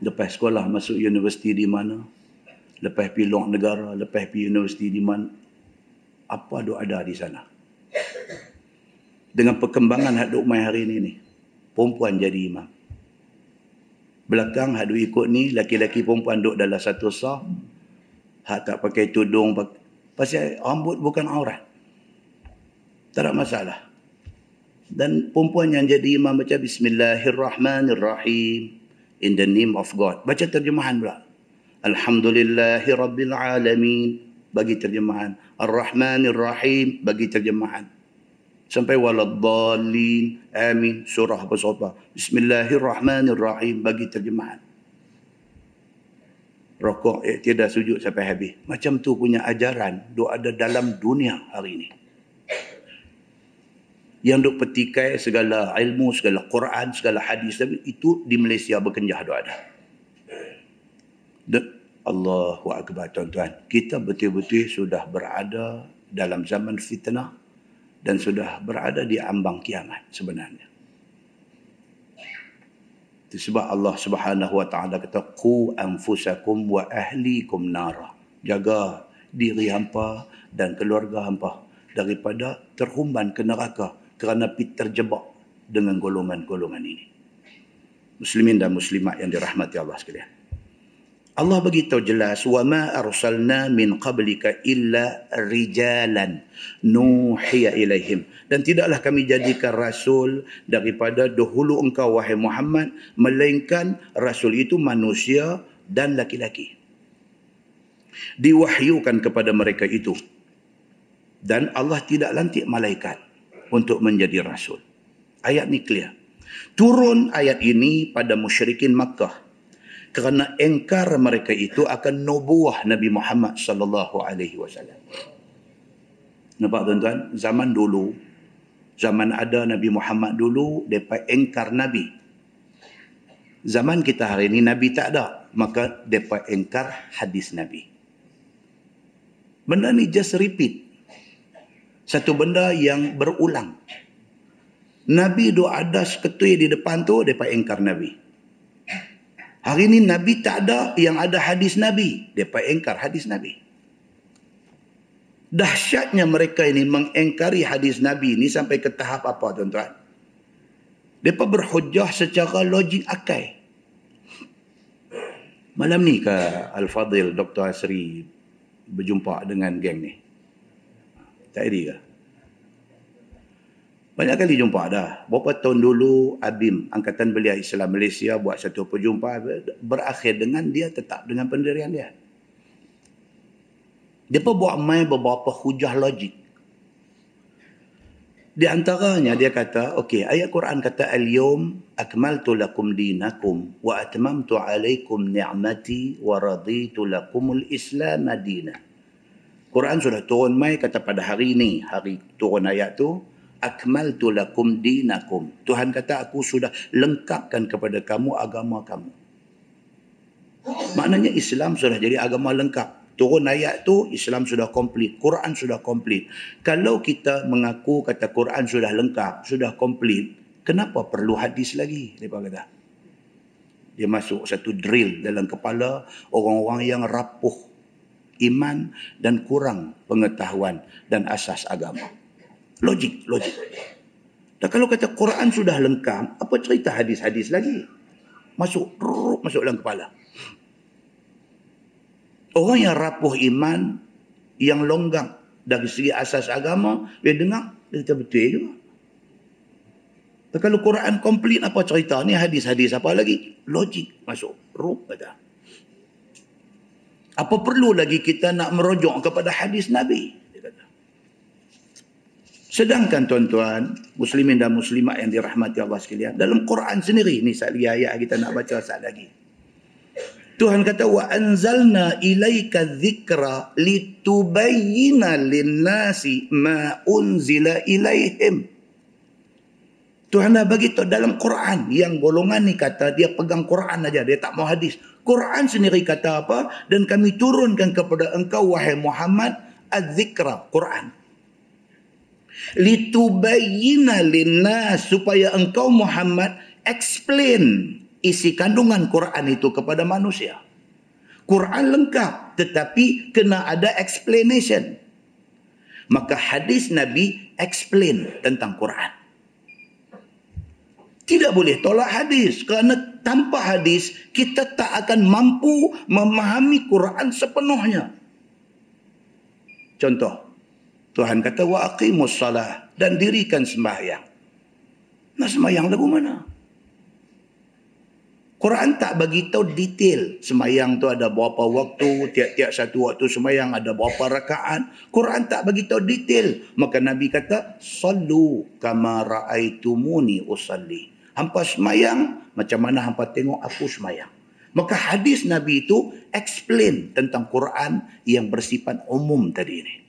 Lepas sekolah masuk universiti di mana? Lepas pergi luar negara, lepas pergi universiti di mana? Apa ada ada di sana? Dengan perkembangan hak duk mai hari ini ni, perempuan jadi imam. Belakang hak duk ikut ni, laki-laki perempuan duk dalam satu sah. Hak tak pakai tudung, pasal rambut bukan aurat. Tak ada masalah. Dan perempuan yang jadi imam baca Bismillahirrahmanirrahim in the name of God. Baca terjemahan pula. Alhamdulillahi Rabbil Alamin. Bagi terjemahan. Ar-Rahmanir Rahim. Bagi terjemahan. Sampai waladhalin. Amin. Surah apa surah. Bismillahirrahmanirrahim. Bagi terjemahan. Rokok, eh, tidak sujud sampai habis. Macam tu punya ajaran. Duk ada dalam dunia hari ini yang duk petikai segala ilmu, segala Quran, segala hadis itu di Malaysia berkenjah doa ada. Allahu Akbar tuan-tuan. Kita betul-betul sudah berada dalam zaman fitnah dan sudah berada di ambang kiamat sebenarnya. Itu sebab Allah Subhanahu wa taala kata qu anfusakum wa ahlikum nara. jaga diri hampa dan keluarga hampa daripada terhumban ke neraka kerana pi terjebak dengan golongan-golongan ini. Muslimin dan muslimat yang dirahmati Allah sekalian. Allah beritahu jelas wa ma arsalna min qablika illa rijalan nuhiya ilaihim. Dan tidaklah kami jadikan rasul daripada dahulu engkau wahai Muhammad melainkan rasul itu manusia dan laki-laki. Diwahyukan kepada mereka itu. Dan Allah tidak lantik malaikat untuk menjadi rasul. Ayat ni clear. Turun ayat ini pada musyrikin Makkah kerana engkar mereka itu akan nubuah Nabi Muhammad sallallahu alaihi wasallam. Nampak tuan-tuan, zaman dulu zaman ada Nabi Muhammad dulu depa engkar nabi. Zaman kita hari ini nabi tak ada, maka depa engkar hadis nabi. Benda ni just repeat. Satu benda yang berulang. Nabi do ada seketui di depan tu depa engkar nabi. Hari ini Nabi tak ada yang ada hadis Nabi. Mereka engkar hadis Nabi. Dahsyatnya mereka ini mengengkari hadis Nabi ini sampai ke tahap apa tuan-tuan? Mereka berhujah secara logik akai. Malam ni ke Al-Fadhil Dr. Asri berjumpa dengan geng ni? Tak ada ke? Banyak kali jumpa dah. Berapa tahun dulu Abim, Angkatan Belia Islam Malaysia buat satu perjumpaan berakhir dengan dia tetap dengan pendirian dia. Dia pun buat main beberapa hujah logik. Di antaranya dia kata, okey, ayat Quran kata al-yawm akmaltu lakum dinakum wa atmamtu alaikum ni'mati wa raditu lakumul islam madina. Quran sudah turun mai kata pada hari ini, hari turun ayat tu, akmaltu lakum dinakum. Tuhan kata aku sudah lengkapkan kepada kamu agama kamu. Maknanya Islam sudah jadi agama lengkap. Turun ayat tu Islam sudah komplit, Quran sudah komplit. Kalau kita mengaku kata Quran sudah lengkap, sudah komplit, kenapa perlu hadis lagi? Dia kata. Dia masuk satu drill dalam kepala orang-orang yang rapuh iman dan kurang pengetahuan dan asas agama. Logik, logik. Dan kalau kata Quran sudah lengkap, apa cerita hadis-hadis lagi? Masuk, rrr, masuk dalam kepala. Orang yang rapuh iman, yang longgang dari segi asas agama, dia dengar, dia kata betul juga. Dan kalau Quran komplit apa cerita ni hadis-hadis apa lagi? Logik masuk. Rup kata. Apa perlu lagi kita nak merujuk kepada hadis Nabi? Sedangkan tuan-tuan, muslimin dan muslimat yang dirahmati Allah sekalian, dalam Quran sendiri, ni saat lagi ayat kita nak baca saat lagi. Tuhan kata wa anzalna ilaika dzikra litubayyana lin-nasi ma unzila ilaihim. Tuhan dah bagi tahu dalam Quran yang golongan ni kata dia pegang Quran aja dia tak mau hadis. Quran sendiri kata apa dan kami turunkan kepada engkau wahai Muhammad az-zikra Quran litubayyina linnas supaya engkau Muhammad explain isi kandungan Quran itu kepada manusia. Quran lengkap tetapi kena ada explanation. Maka hadis Nabi explain tentang Quran. Tidak boleh tolak hadis kerana tanpa hadis kita tak akan mampu memahami Quran sepenuhnya. Contoh, Tuhan kata wa aqimus salah dan dirikan sembahyang. Nak sembahyang lagu mana? Quran tak bagi tahu detail sembahyang tu ada berapa waktu, tiap-tiap satu waktu sembahyang ada berapa rakaat. Quran tak bagi tahu detail. Maka Nabi kata, "Sallu kama raaitumuni usalli." Hampa sembahyang macam mana hampa tengok aku sembahyang. Maka hadis Nabi itu explain tentang Quran yang bersifat umum tadi ini.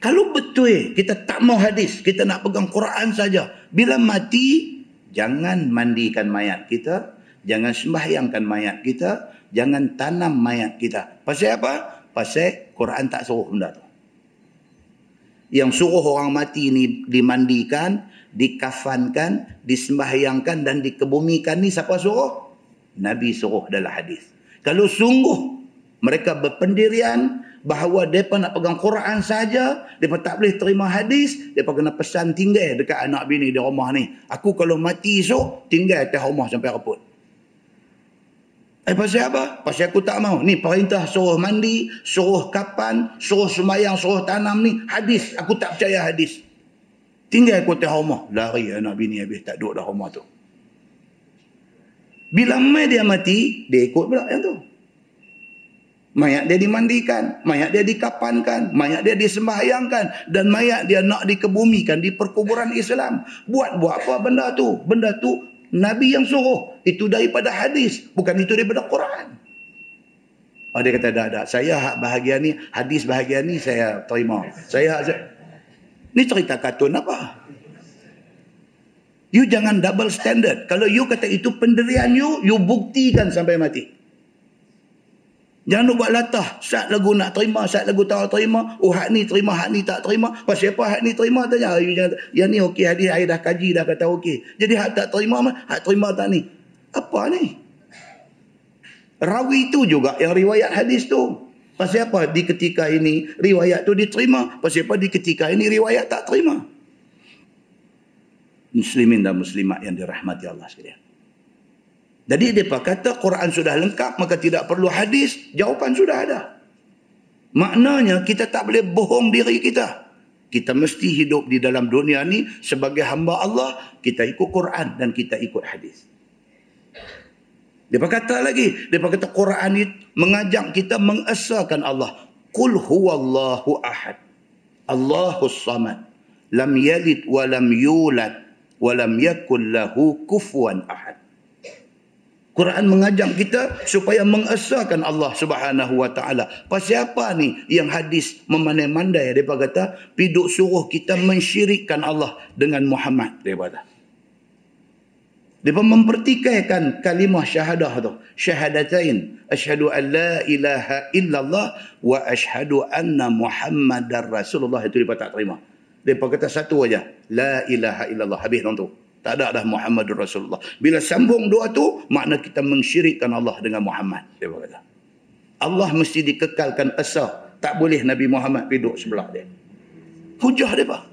Kalau betul kita tak mau hadis, kita nak pegang Quran saja. Bila mati, jangan mandikan mayat kita, jangan sembahyangkan mayat kita, jangan tanam mayat kita. Pasal apa? Pasal Quran tak suruh benda tu. Yang suruh orang mati ni dimandikan, dikafankan, disembahyangkan dan dikebumikan ni siapa suruh? Nabi suruh dalam hadis. Kalau sungguh Mereka berpendirian bahawa mereka nak pegang Quran saja, mereka tak boleh terima hadis, mereka kena pesan tinggal dekat anak bini di rumah ni. Aku kalau mati esok, tinggal atas rumah sampai reput. Eh pasal apa? Pasal aku tak mau. Ni perintah suruh mandi, suruh kapan, suruh semayang, suruh tanam ni. Hadis. Aku tak percaya hadis. Tinggal aku atas rumah. Lari anak bini habis tak duduk dah rumah tu. Bila mai dia mati, dia ikut pula yang tu. Mayat dia dimandikan, mayat dia dikapankan, mayat dia disembahyangkan dan mayat dia nak dikebumikan di perkuburan Islam. Buat buat apa benda tu? Benda tu Nabi yang suruh. Itu daripada hadis, bukan itu daripada Quran. Oh, dia kata, dah, dah. Saya hak bahagian ni, hadis bahagian ni saya terima. Saya hak... Ni cerita kartun apa? You jangan double standard. Kalau you kata itu pendirian you, you buktikan sampai mati. Jangan buat latah. Saat lagu nak terima, saat lagu tak terima. Oh, hak ni terima, hak ni tak terima. Pasal apa hak ni terima? Tanya. You jangan, yang ni okey, hadis saya dah kaji, dah kata okey. Jadi hak tak terima, hak terima tak ni? Apa ni? Rawi tu juga yang riwayat hadis tu. Pasal apa di ketika ini riwayat tu diterima? Pasal apa di ketika ini riwayat tak terima? Muslimin dan muslimat yang dirahmati Allah sekalian. Jadi dia kata Quran sudah lengkap maka tidak perlu hadis. Jawapan sudah ada. Maknanya kita tak boleh bohong diri kita. Kita mesti hidup di dalam dunia ni sebagai hamba Allah. Kita ikut Quran dan kita ikut hadis. Dia kata lagi. Dia kata Quran ni mengajak kita mengesahkan Allah. Qul huwallahu ahad. Allahus samad. Lam yalid wa lam yulad. Wa lam yakul lahu kufuan ahad. Quran mengajak kita supaya mengesahkan Allah Subhanahu wa taala. Pasal apa ni yang hadis memandai-mandai depa kata piduk suruh kita mensyirikkan Allah dengan Muhammad depa kata. Depa mempertikaikan kalimah syahadah tu. Syahadatain. Asyhadu an la ilaha illallah wa asyhadu anna Muhammadar Rasulullah itu depa tak terima. Depa kata satu aja. La ilaha illallah. Habis tu. Tak ada dah Muhammad Rasulullah. Bila sambung doa tu, makna kita mensyirikkan Allah dengan Muhammad. Dia berkata. Allah mesti dikekalkan asah. Tak boleh Nabi Muhammad duduk sebelah dia. Hujah dia apa?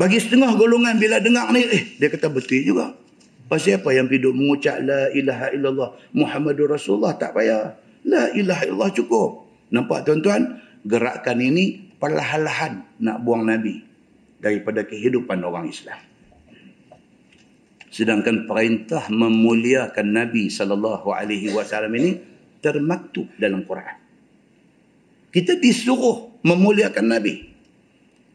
Bagi setengah golongan bila dengar ni, eh, dia kata betul juga. Pasal apa yang duduk mengucap La ilaha illallah Muhammadur Rasulullah tak payah. La ilaha illallah cukup. Nampak tuan-tuan? Gerakan ini perlahan-lahan nak buang Nabi daripada kehidupan orang Islam. Sedangkan perintah memuliakan Nabi sallallahu alaihi wasallam ini termaktub dalam Quran. Kita disuruh memuliakan Nabi.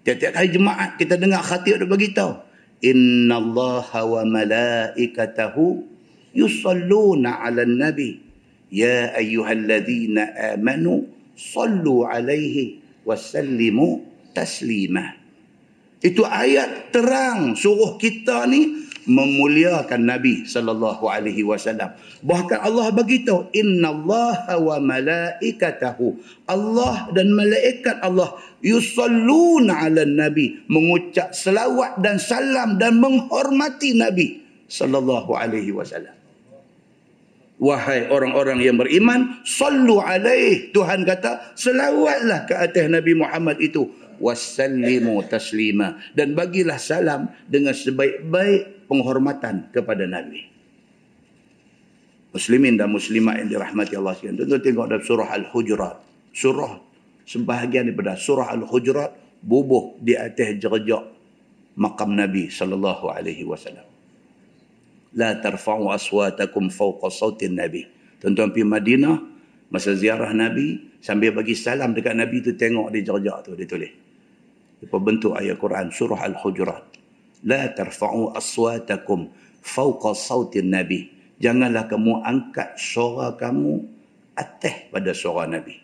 Tiap-tiap hari jemaat kita dengar khatib ada bagi tahu, "Inna Allah wa malaikatahu yusalluna 'alan nabi ya ayyuhalladzina amanu sallu 'alaihi wa sallimu taslima." Itu ayat terang suruh kita ni memuliakan Nabi sallallahu alaihi wasallam. Bahkan Allah bagi tahu innallaha wa malaikatahu. Allah dan malaikat Allah yusalluna ala nabi mengucap selawat dan salam dan menghormati Nabi sallallahu alaihi wasallam. Wahai orang-orang yang beriman, sallu alaih. Tuhan kata, selawatlah ke atas Nabi Muhammad itu. Wassallimu taslima. Dan bagilah salam dengan sebaik-baik penghormatan kepada Nabi. Muslimin dan muslimat yang dirahmati Allah sekalian. Tentu tengok dalam surah Al-Hujurat. Surah sebahagian daripada surah Al-Hujurat bubuh di atas jerjak makam Nabi sallallahu alaihi wasallam. La tarfa'u aswatakum fawqa sautin Nabi. Tuan-tuan pergi Madinah masa ziarah Nabi sambil bagi salam dekat Nabi tu tengok di jerjak tu dia tulis. Dia bentuk ayat Quran surah Al-Hujurat la tarfa'u aswatakum fawqa sautin nabi. Janganlah kamu angkat suara kamu atas pada suara nabi.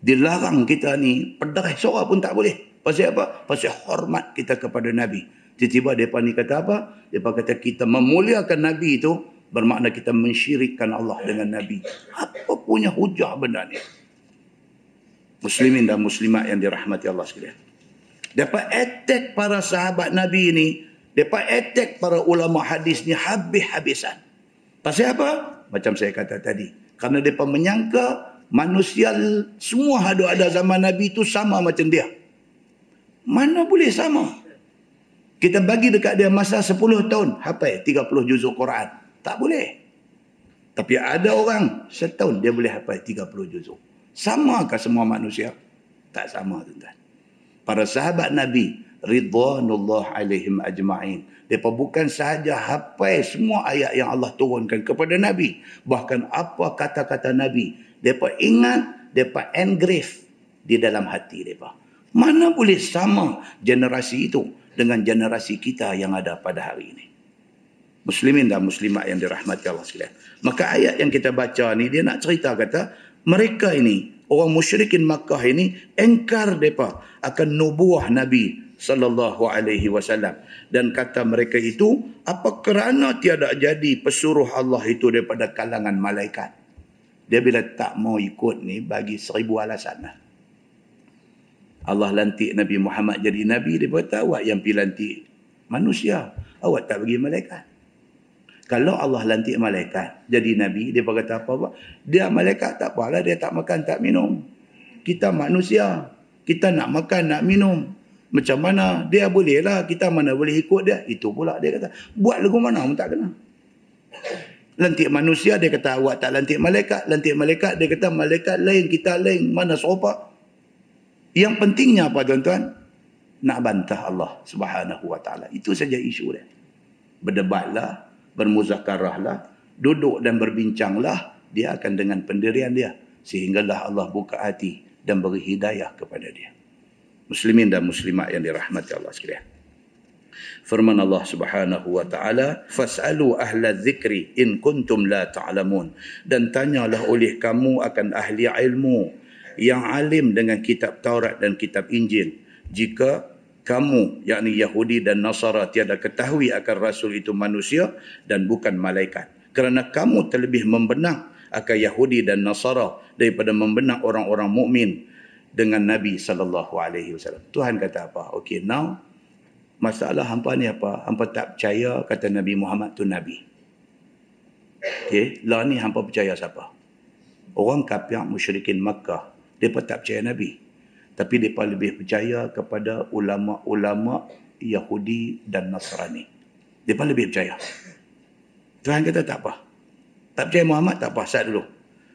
Dilarang kita ni pederai suara pun tak boleh. Pasal apa? Pasal hormat kita kepada nabi. Tiba-tiba depa ni kata apa? Depa kata kita memuliakan nabi itu bermakna kita mensyirikkan Allah dengan nabi. Apa punya hujah benda ni? Muslimin dan muslimat yang dirahmati Allah sekalian Dapat attack para sahabat Nabi ni. Dapat attack para ulama hadis ni habis-habisan. Pasal apa? Macam saya kata tadi. Kerana mereka menyangka manusia semua ada ada zaman Nabi itu sama macam dia. Mana boleh sama? Kita bagi dekat dia masa 10 tahun hafal 30 juzuk Quran. Tak boleh. Tapi ada orang setahun dia boleh hafal 30 juzuk. Samakah semua manusia? Tak sama tuan-tuan. Para sahabat Nabi ridwanullah alaihim ajma'in. Mereka bukan sahaja hafal semua ayat yang Allah turunkan kepada Nabi. Bahkan apa kata-kata Nabi. Mereka ingat, mereka engrave di dalam hati mereka. Mana boleh sama generasi itu dengan generasi kita yang ada pada hari ini. Muslimin dan muslimat yang dirahmati Allah sekalian. Maka ayat yang kita baca ni dia nak cerita kata mereka ini orang musyrikin Makkah ini engkar depa akan nubuah Nabi sallallahu alaihi wasallam. Dan kata mereka itu apa kerana tiada jadi pesuruh Allah itu daripada kalangan malaikat? Dia bila tak mau ikut ni bagi seribu alasan lah. Allah lantik Nabi Muhammad jadi Nabi dia berkata awak yang pilih lantik manusia awak tak bagi malaikat kalau Allah lantik malaikat jadi Nabi dia berkata apa-apa. Dia malaikat tak apalah dia tak makan tak minum. Kita manusia kita nak makan nak minum. Macam mana dia boleh lah kita mana boleh ikut dia? Itu pula dia kata. Buat lagu mana pun tak kena. Lantik manusia dia kata awak tak lantik malaikat. Lantik malaikat dia kata malaikat lain kita lain. Mana serupa yang pentingnya apa tuan-tuan? Nak bantah Allah subhanahu wa ta'ala. Itu saja isu dia. Berdebatlah bermuzakarahlah duduk dan berbincanglah dia akan dengan pendirian dia sehinggalah Allah buka hati dan beri hidayah kepada dia muslimin dan muslimat yang dirahmati Allah sekalian. Firman Allah Subhanahu wa taala, "Fas'alu ahla dzikri in kuntum la ta'lamun." Dan tanyalah oleh kamu akan ahli ilmu yang alim dengan kitab Taurat dan kitab Injil jika kamu yakni Yahudi dan Nasara tiada ketahui akan rasul itu manusia dan bukan malaikat. Kerana kamu terlebih membenang akan Yahudi dan Nasara daripada membenang orang-orang mukmin dengan Nabi sallallahu alaihi wasallam. Tuhan kata apa? Okey, now masalah hampa ni apa? Hampa tak percaya kata Nabi Muhammad tu nabi. Okey, lah ni hampa percaya siapa? Orang kafir musyrikin Makkah, depa tak percaya nabi. Tapi depa lebih percaya kepada ulama-ulama Yahudi dan Nasrani. Depa lebih percaya. Tuhan kata tak apa. Tak percaya Muhammad tak apa, sat dulu.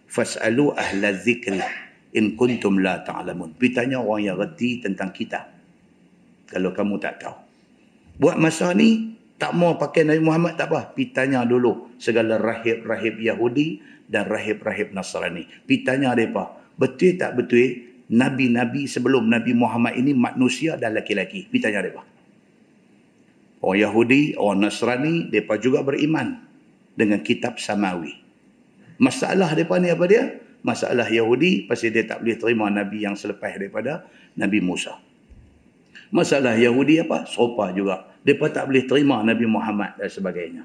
Fas'alu ahla zikri in kuntum la ta'lamun. Pitanya orang yang reti tentang kita. Kalau kamu tak tahu. Buat masa ni, tak mau pakai Nabi Muhammad tak apa. Pitanya dulu segala rahib-rahib Yahudi dan rahib-rahib Nasrani. Pitanya mereka, betul tak betul Nabi-Nabi sebelum Nabi Muhammad ini manusia dan laki-laki. Pitanya mereka. Orang Yahudi, orang Nasrani, mereka juga beriman dengan kitab Samawi. Masalah mereka ni apa dia? masalah Yahudi pasal dia tak boleh terima Nabi yang selepas daripada Nabi Musa. Masalah Yahudi apa? Serupa juga. Mereka tak boleh terima Nabi Muhammad dan sebagainya.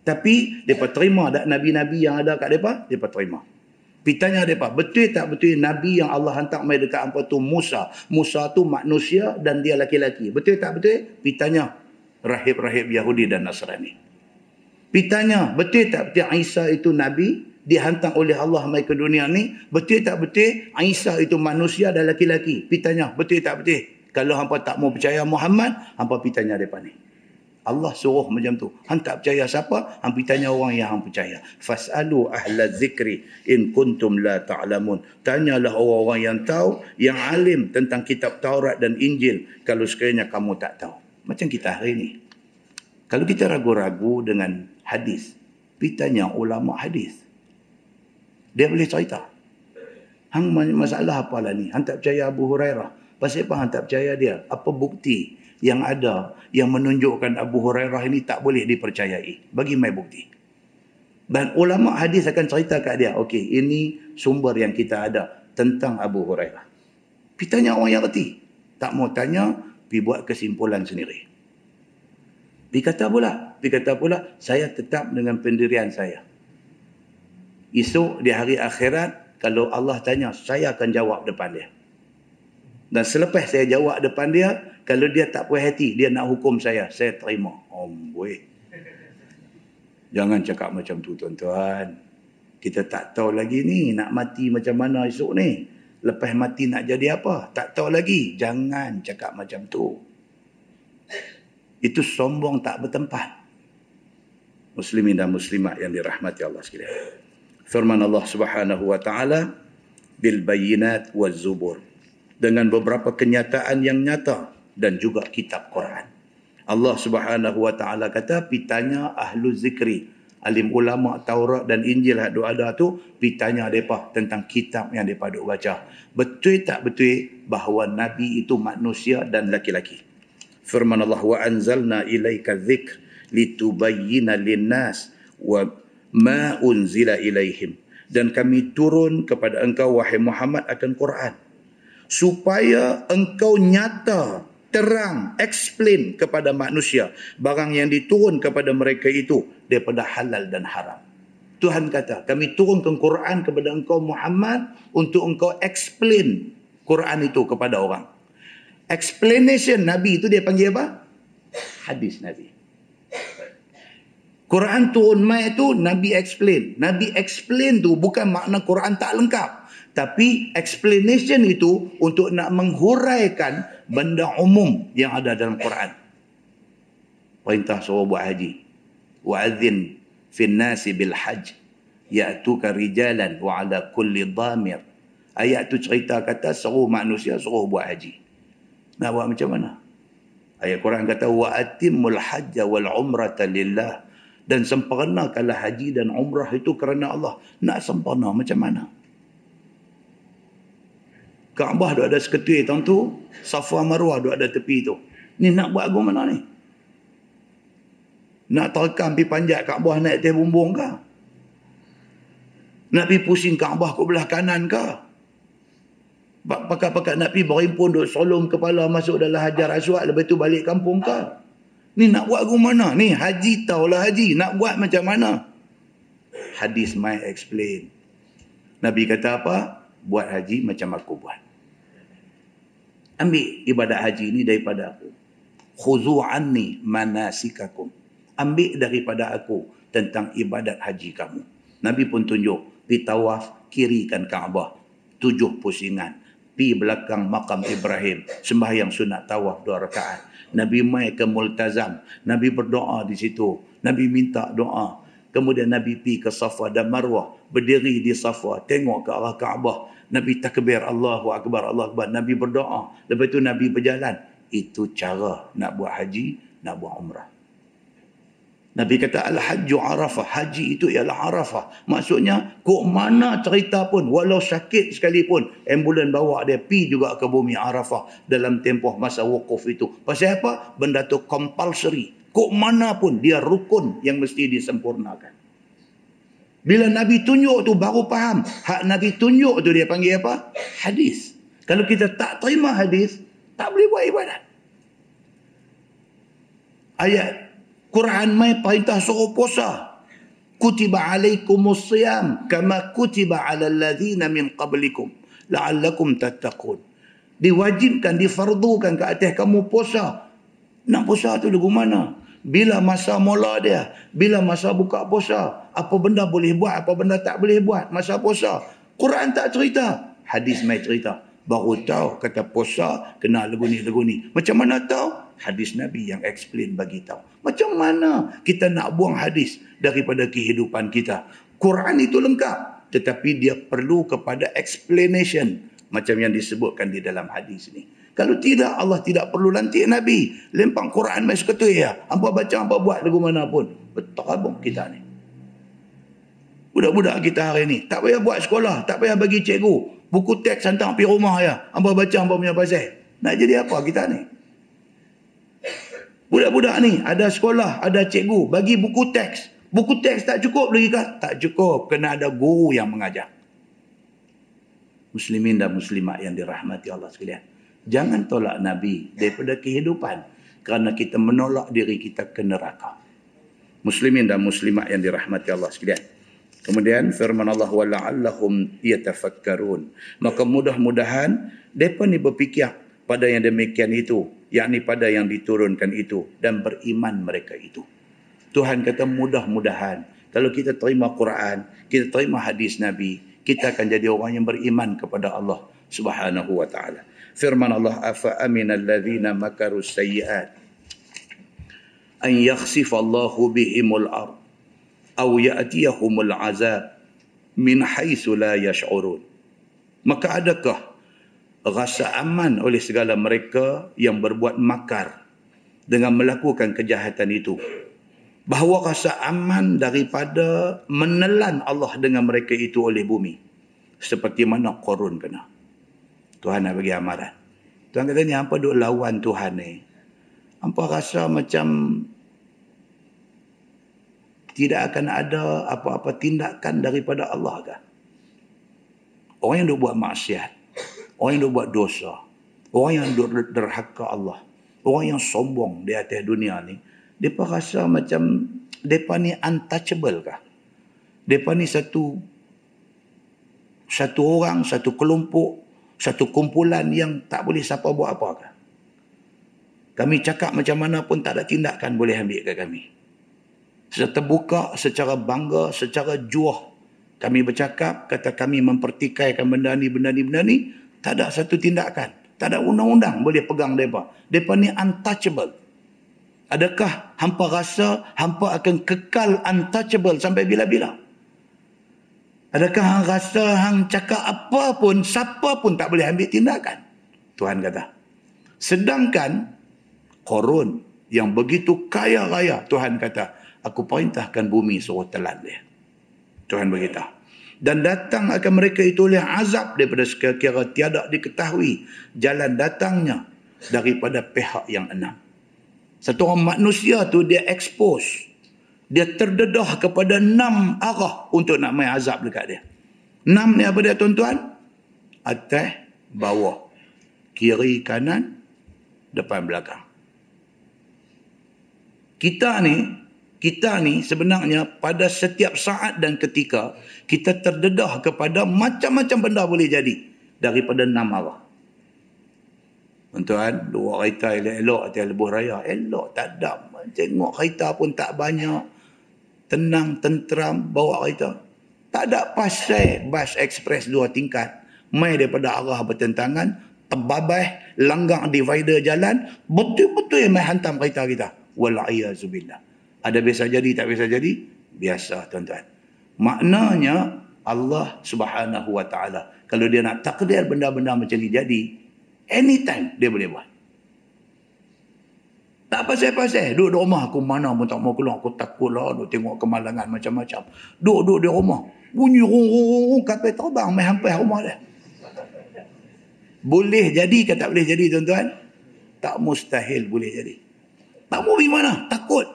Tapi mereka terima tak Nabi-Nabi yang ada kat mereka? Mereka terima. Pitanya mereka, betul tak betul Nabi yang Allah hantar mai dekat apa tu Musa. Musa tu manusia dan dia laki-laki. Betul tak betul? Pitanya rahib-rahib Yahudi dan Nasrani. Pitanya, betul tak betul Isa itu Nabi? dihantar oleh Allah mai ke dunia ni betul tak betul Isa itu manusia dan laki-laki pitanya betul tak betul kalau hampa tak mau percaya Muhammad hampa pitanya depan ni Allah suruh macam tu hang tak percaya siapa hang pitanya orang yang hang percaya fasalu ahla zikri in kuntum la ta'lamun tanyalah orang-orang yang tahu yang alim tentang kitab Taurat dan Injil kalau sekiranya kamu tak tahu macam kita hari ni kalau kita ragu-ragu dengan hadis pitanya ulama hadis dia boleh cerita. Hang masalah apa lah ni? Hang tak percaya Abu Hurairah. Pasal apa hang tak percaya dia? Apa bukti yang ada yang menunjukkan Abu Hurairah ini tak boleh dipercayai? Bagi mai bukti. Dan ulama hadis akan cerita kat dia, okey, ini sumber yang kita ada tentang Abu Hurairah. Pergi tanya orang yang reti. Tak mau tanya, pergi buat kesimpulan sendiri. Pergi kata pula, pergi kata pula, saya tetap dengan pendirian saya. Esok di hari akhirat, kalau Allah tanya, saya akan jawab depan dia. Dan selepas saya jawab depan dia, kalau dia tak puas hati, dia nak hukum saya, saya terima. Om, oh, Jangan cakap macam tu tuan-tuan. Kita tak tahu lagi ni nak mati macam mana esok ni. Lepas mati nak jadi apa? Tak tahu lagi. Jangan cakap macam tu. Itu sombong tak bertempat. Muslimin dan muslimat yang dirahmati Allah sekalian. Firman Allah Subhanahu wa taala bil bayyinat waz zubur dengan beberapa kenyataan yang nyata dan juga kitab Quran. Allah Subhanahu wa taala kata pitanya ahlu zikri alim ulama Taurat dan Injil hak ada tu pitanya depa tentang kitab yang depa duk baca. Betul tak betul bahawa nabi itu manusia dan laki-laki? Firman Allah wa anzalna ilaika dzikr litubayyana linnas wa ma unzila ilaihim dan kami turun kepada engkau wahai Muhammad akan Quran supaya engkau nyata terang explain kepada manusia barang yang diturun kepada mereka itu daripada halal dan haram. Tuhan kata, kami turunkan Quran kepada engkau Muhammad untuk engkau explain Quran itu kepada orang. Explanation Nabi itu dia panggil apa? Hadis Nabi. Quran turun mai itu Nabi explain. Nabi explain tu bukan makna Quran tak lengkap. Tapi explanation itu untuk nak menghuraikan benda umum yang ada dalam Quran. Perintah suruh buat haji. Wa'adzin fin nasi bil hajj. Ya'tuka rijalan wa ala kulli dhamir. Ayat tu cerita kata suruh manusia suruh buat haji. Nak buat macam mana? Ayat Quran kata wa'atimul hajja wal umrata lillah. Dan sempurnakanlah haji dan umrah itu kerana Allah. Nak sempurna macam mana? Kaabah duk ada seketul tahun tu, Safa Marwah duk ada tepi tu. Ni nak buat agama mana ni? Nak terkam pergi panjat Kaabah naik atas bumbung ke? Nak pergi pusing Kaabah ke belah kanan ke? Pakat-pakat nak pergi berimpun duk solong kepala masuk dalam hajar aswad lepas tu balik kampung ke? Ni nak buat agama mana? Ni haji taulah haji. Nak buat macam mana? Hadis my explain. Nabi kata apa? Buat haji macam aku buat ambil ibadat haji ini daripada aku. Khuzu anni manasikakum. Ambil daripada aku tentang ibadat haji kamu. Nabi pun tunjuk, pi tawaf kirikan Kaabah. Tujuh pusingan. Pi belakang makam Ibrahim. Sembahyang sunat tawaf dua rakaat. Nabi mai ke multazam. Nabi berdoa di situ. Nabi minta doa. Kemudian Nabi pi ke Safa dan Marwah. Berdiri di Safa. Tengok ke arah Kaabah. Nabi takbir Allahu Akbar, Allah Akbar. Nabi berdoa. Lepas itu Nabi berjalan. Itu cara nak buat haji, nak buat umrah. Nabi kata Al-Hajju Arafah. Haji itu ialah Arafah. Maksudnya, kok mana cerita pun, walau sakit sekalipun, ambulan bawa dia pi juga ke bumi Arafah dalam tempoh masa wukuf itu. Pasal apa? Benda tu compulsory. Kok mana pun, dia rukun yang mesti disempurnakan. Bila Nabi tunjuk tu baru faham. Hak Nabi tunjuk tu dia panggil apa? Hadis. Kalau kita tak terima hadis, tak boleh buat ibadat. Ayat Quran mai perintah suruh puasa. Kutiba alaikumus siyam kama kutiba ala alladhina min qablikum la'allakum tattaqun. Diwajibkan, difardukan ke atas kamu puasa. Nak puasa tu lagu mana? Bila masa mula dia, bila masa buka puasa, apa benda boleh buat, apa benda tak boleh buat masa puasa. Quran tak cerita, hadis mai cerita. Baru tahu kata puasa kena lagu ni lagu ni. Macam mana tahu? Hadis Nabi yang explain bagi tahu. Macam mana kita nak buang hadis daripada kehidupan kita? Quran itu lengkap, tetapi dia perlu kepada explanation macam yang disebutkan di dalam hadis ini. Kalau tidak, Allah tidak perlu lantik Nabi. Lempang Quran mai seketul ya. Apa baca, apa buat lagu mana pun. Betul abang kita ni. Budak-budak kita hari ni. Tak payah buat sekolah. Tak payah bagi cikgu. Buku teks hantar pergi rumah ya. Apa baca, apa punya pasal. Nak jadi apa kita ni? Budak-budak ni ada sekolah, ada cikgu. Bagi buku teks. Buku teks tak cukup lagi kah? Tak cukup. Kena ada guru yang mengajar. Muslimin dan muslimat yang dirahmati Allah sekalian. Jangan tolak Nabi daripada kehidupan kerana kita menolak diri kita ke neraka. Muslimin dan muslimat yang dirahmati Allah sekalian. Kemudian firman Allah wa la'allahum yatafakkarun. Maka mudah-mudahan depa ni berfikir pada yang demikian itu, yakni pada yang diturunkan itu dan beriman mereka itu. Tuhan kata mudah-mudahan Kalau kita terima Quran, kita terima hadis Nabi, kita akan jadi orang yang beriman kepada Allah Subhanahu wa taala. Firman Allah, "Afa aminal ladzina makaru sayyi'at an yakhsifa Allahu bihimul ard aw ya'tiyahumul azab min haitsu la yash'urun." Maka adakah rasa aman oleh segala mereka yang berbuat makar dengan melakukan kejahatan itu bahawa rasa aman daripada menelan Allah dengan mereka itu oleh bumi. Seperti mana korun kena. Tuhan nak bagi amaran. Tuhan kata ni, apa duk lawan Tuhan ni? Apa rasa macam tidak akan ada apa-apa tindakan daripada Allah kan? Orang yang duk buat maksiat. Orang yang duk buat dosa. Orang yang duk derhaka Allah. Orang yang sombong di atas dunia ni mereka rasa macam mereka ni untouchable kah? Mereka ni satu satu orang, satu kelompok, satu kumpulan yang tak boleh siapa buat apa kah? Kami cakap macam mana pun tak ada tindakan boleh ambil ke kami. Secara terbuka, secara bangga, secara juah. Kami bercakap, kata kami mempertikaikan benda ni, benda ni, benda ni. Tak ada satu tindakan. Tak ada undang-undang boleh pegang mereka. Mereka ni untouchable. Adakah hampa rasa hampa akan kekal untouchable sampai bila-bila? Adakah hang rasa hang cakap apa pun, siapa pun tak boleh ambil tindakan? Tuhan kata. Sedangkan korun yang begitu kaya raya, Tuhan kata, aku perintahkan bumi suruh telan dia. Tuhan beritahu. Dan datang akan mereka itu oleh azab daripada sekira-kira tiada diketahui jalan datangnya daripada pihak yang enam. Satu orang manusia tu dia expose. Dia terdedah kepada enam arah untuk nak main azab dekat dia. Enam ni apa dia tuan-tuan? Atas, bawah, kiri, kanan, depan, belakang. Kita ni, kita ni sebenarnya pada setiap saat dan ketika kita terdedah kepada macam-macam benda boleh jadi daripada enam arah. Tuan-tuan, dua kereta elok-elok atas lebuh raya. Elok, tak ada. Tengok kereta pun tak banyak. Tenang, tenteram, bawa kereta. Tak ada pasal bas ekspres dua tingkat. Mai daripada arah bertentangan, terbabah, langgar divider jalan, betul-betul mai hantam kereta kita. Walaiyazubillah. Ada biasa jadi, tak biasa jadi? Biasa, tuan-tuan. Maknanya, Allah subhanahu wa ta'ala. Kalau dia nak takdir benda-benda macam ni jadi, Anytime dia boleh buat. Tak pasal-pasal. Duduk di rumah aku mana pun tak mau keluar. Aku takut lah. Duduk tengok kemalangan macam-macam. Duduk-duduk di rumah. Bunyi rung-rung-rung. Kapal terbang. Main hampir rumah dia. Boleh jadi ke tak boleh jadi tuan-tuan? Tak mustahil boleh jadi. Tak mau pergi mana? Takut.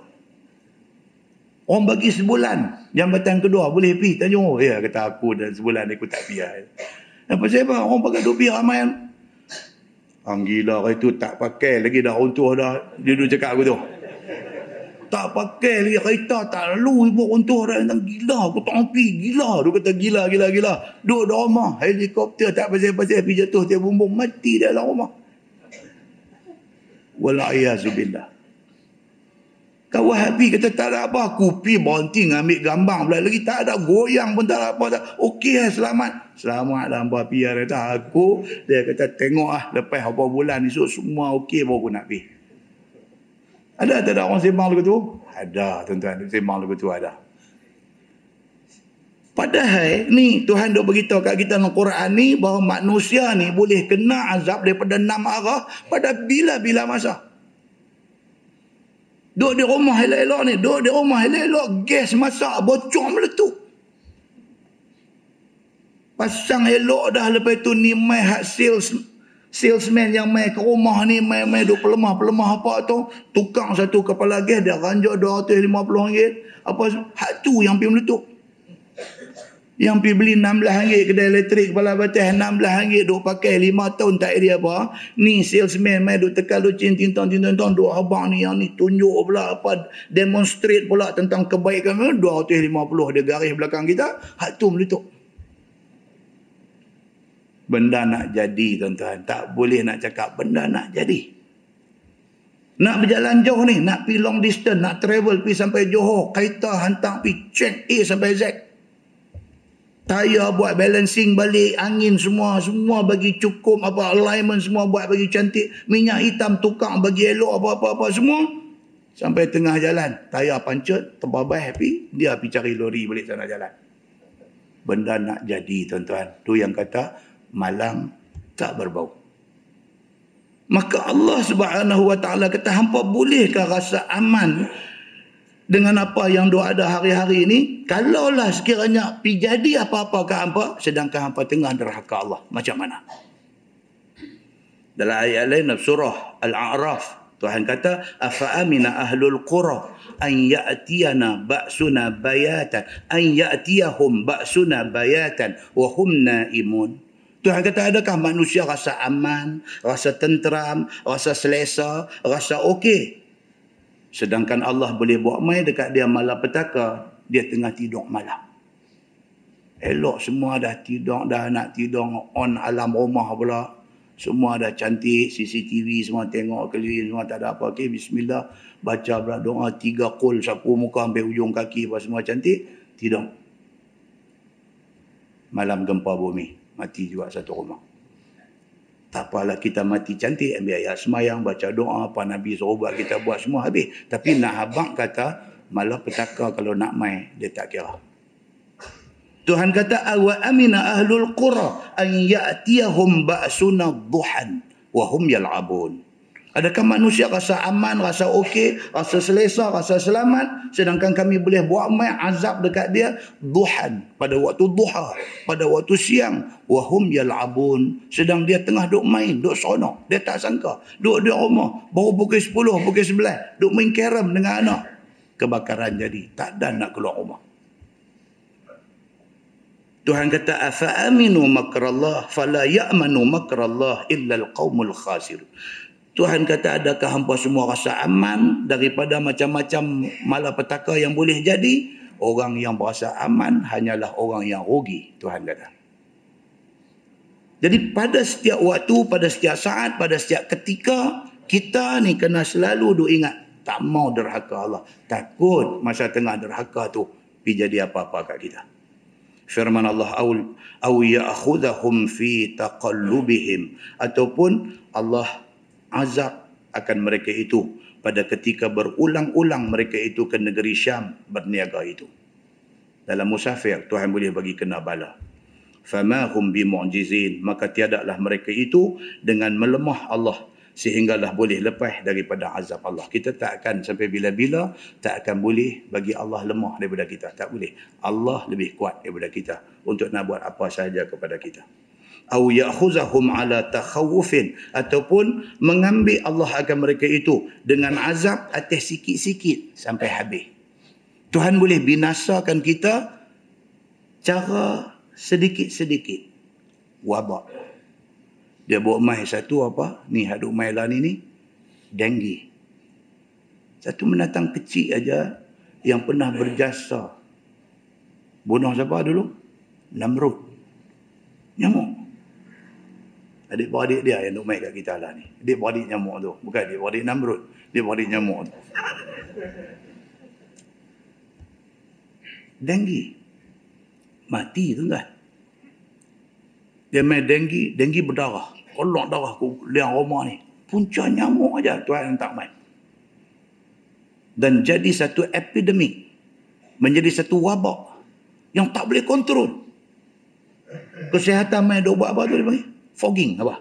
Orang bagi sebulan. Jambatan kedua boleh pergi. Tanya, oh ya kata aku dan sebulan aku tak pergi. Apa sebab orang pakai dupi ramai Hang gila itu tak pakai lagi dah runtuh dah. Dia dulu cakap aku tu. Tak pakai lagi kereta tak lalu ibu runtuh dah. Tentang gila aku tak pergi. Gila. Dia kata gila gila gila. Duduk dalam rumah. Helikopter tak pasal-pasal pergi jatuh dia bumbung. Mati dalam rumah. Walaiyazubillah. Kau Wahabi kata tak ada apa. Aku pergi berhenti ambil gambar pula lagi. Tak ada goyang pun tak ada apa. Tak. Okey selamat. Selamat lah Mbak Pia. Kata aku. Dia kata tengok lah. Lepas apa bulan esok semua okey baru aku nak pergi. Ada tak ada orang sembang lagu tu? Ada tuan-tuan. Sembang lagu tu ada. Padahal ni Tuhan dah beritahu kat kita dalam Quran ni bahawa manusia ni boleh kena azab daripada enam arah pada bila-bila masa. Duduk di rumah elok-elok ni. Duduk di rumah elok-elok. Gas masak bocor meletup. Pasang elok dah lepas tu ni mai hak sales salesman yang mai ke rumah ni mai mai duk pelemah-pelemah apa tu tukang satu kepala gas dia ranjak 250 ringgit apa hak tu yang pergi meletup yang pergi beli RM16 kedai elektrik kepala batas RM16 duk pakai 5 tahun tak ada apa. Ni salesman mai duk tekan duk cin tintang tintang tintang duk abang ni yang ni tunjuk pula apa demonstrate pula tentang kebaikan 250 dia garis belakang kita. Hak tu meletup. Benda nak jadi tuan-tuan. Tak boleh nak cakap benda nak jadi. Nak berjalan jauh ni, nak pergi long distance, nak travel pergi sampai Johor, kereta hantar pergi check A sampai Z. Tayar buat balancing balik, angin semua, semua bagi cukup, apa alignment semua buat bagi cantik, minyak hitam tukang bagi elok apa-apa-apa semua. Sampai tengah jalan, tayar pancet, terbabai happy, dia pergi cari lori balik sana jalan. Benda nak jadi tuan-tuan. Tu yang kata, malang tak berbau. Maka Allah Subhanahu wa taala kata hampa bolehkah rasa aman dengan apa yang doa ada hari-hari ini kalaulah sekiranya pi jadi apa-apa ke hampa sedangkan hampa tengah derhaka Allah. Macam mana? Dalam ayat lain surah al-a'raf Tuhan kata afa amina ahlul qura an ya'tiyana ba'suna bayatan an ya'tiyahum ba'suna bayatan wa hum naimun. Tuhan kata adakah manusia rasa aman, rasa tenteram, rasa selesa, rasa okey. Sedangkan Allah boleh buat mai dekat dia malapetaka, dia tengah tidur malam. Elok semua dah tidur, dah nak tidur on alam rumah pula. Semua dah cantik, CCTV semua tengok keliling, semua tak ada apa. Okey, bismillah. Baca pula doa tiga kul, sapu muka sampai ujung kaki, apa semua cantik. Tidur. Malam gempa bumi mati juga satu rumah. Tak apalah kita mati cantik, ambil ayat semayang, baca doa, apa Nabi suruh buat, kita buat semua habis. Tapi nak habang kata, malah petaka kalau nak mai dia tak kira. Tuhan kata, Awa amina ahlul qura an ya'tiyahum ba'suna duhan wa hum yal'abun. Adakah manusia rasa aman, rasa okey, rasa selesa, rasa selamat sedangkan kami boleh buat mai azab dekat dia duhan pada waktu duha, pada waktu siang wahum yal'abun sedang dia tengah duk main, duk seronok. Dia tak sangka, duk di rumah baru pukul 10, pukul 11, duk main carom dengan anak. Kebakaran jadi, tak ada nak keluar rumah. Tuhan kata afa aminu makrallah fala ya'manu makrallah illa alqaumul khasir. Tuhan kata adakah hampa semua rasa aman daripada macam-macam malapetaka yang boleh jadi? Orang yang berasa aman hanyalah orang yang rugi, Tuhan kata. Jadi pada setiap waktu, pada setiap saat, pada setiap ketika, kita ni kena selalu duk ingat, tak mau derhaka Allah. Takut masa tengah derhaka tu, pergi jadi apa-apa kat kita. Firman Allah awi ya'khudahum fi taqallubihim ataupun Allah azab akan mereka itu pada ketika berulang-ulang mereka itu ke negeri Syam berniaga itu. Dalam musafir Tuhan boleh bagi kena bala. Fama hum bimu'jizin maka tiadalah mereka itu dengan melemah Allah sehinggalah boleh lepas daripada azab Allah. Kita tak akan sampai bila-bila tak akan boleh bagi Allah lemah daripada kita. Tak boleh. Allah lebih kuat daripada kita untuk nak buat apa sahaja kepada kita au ya'khuzahum ala takhawufin ataupun mengambil Allah akan mereka itu dengan azab atas sikit-sikit sampai habis. Tuhan boleh binasakan kita cara sedikit-sedikit. Wabak. Dia bawa mai satu apa? Ni haduk mai lah ni ni. Denggi. Satu menatang kecil aja yang pernah berjasa. Bunuh siapa dulu? Namrud. Nyamuk. Adik-beradik dia yang duk main kat kita lah ni. Adik-beradik nyamuk tu. Bukan adik-beradik Namrud. Adik-beradik nyamuk tu. Denggi. Mati tu kan. Dia main denggi. Denggi berdarah. Kolok darah ku liang rumah ni. Punca nyamuk aja Tuhan yang tak main. Dan jadi satu epidemik. Menjadi satu wabak. Yang tak boleh kontrol. Kesihatan main duk buat apa tu dia panggil? Fogging apa?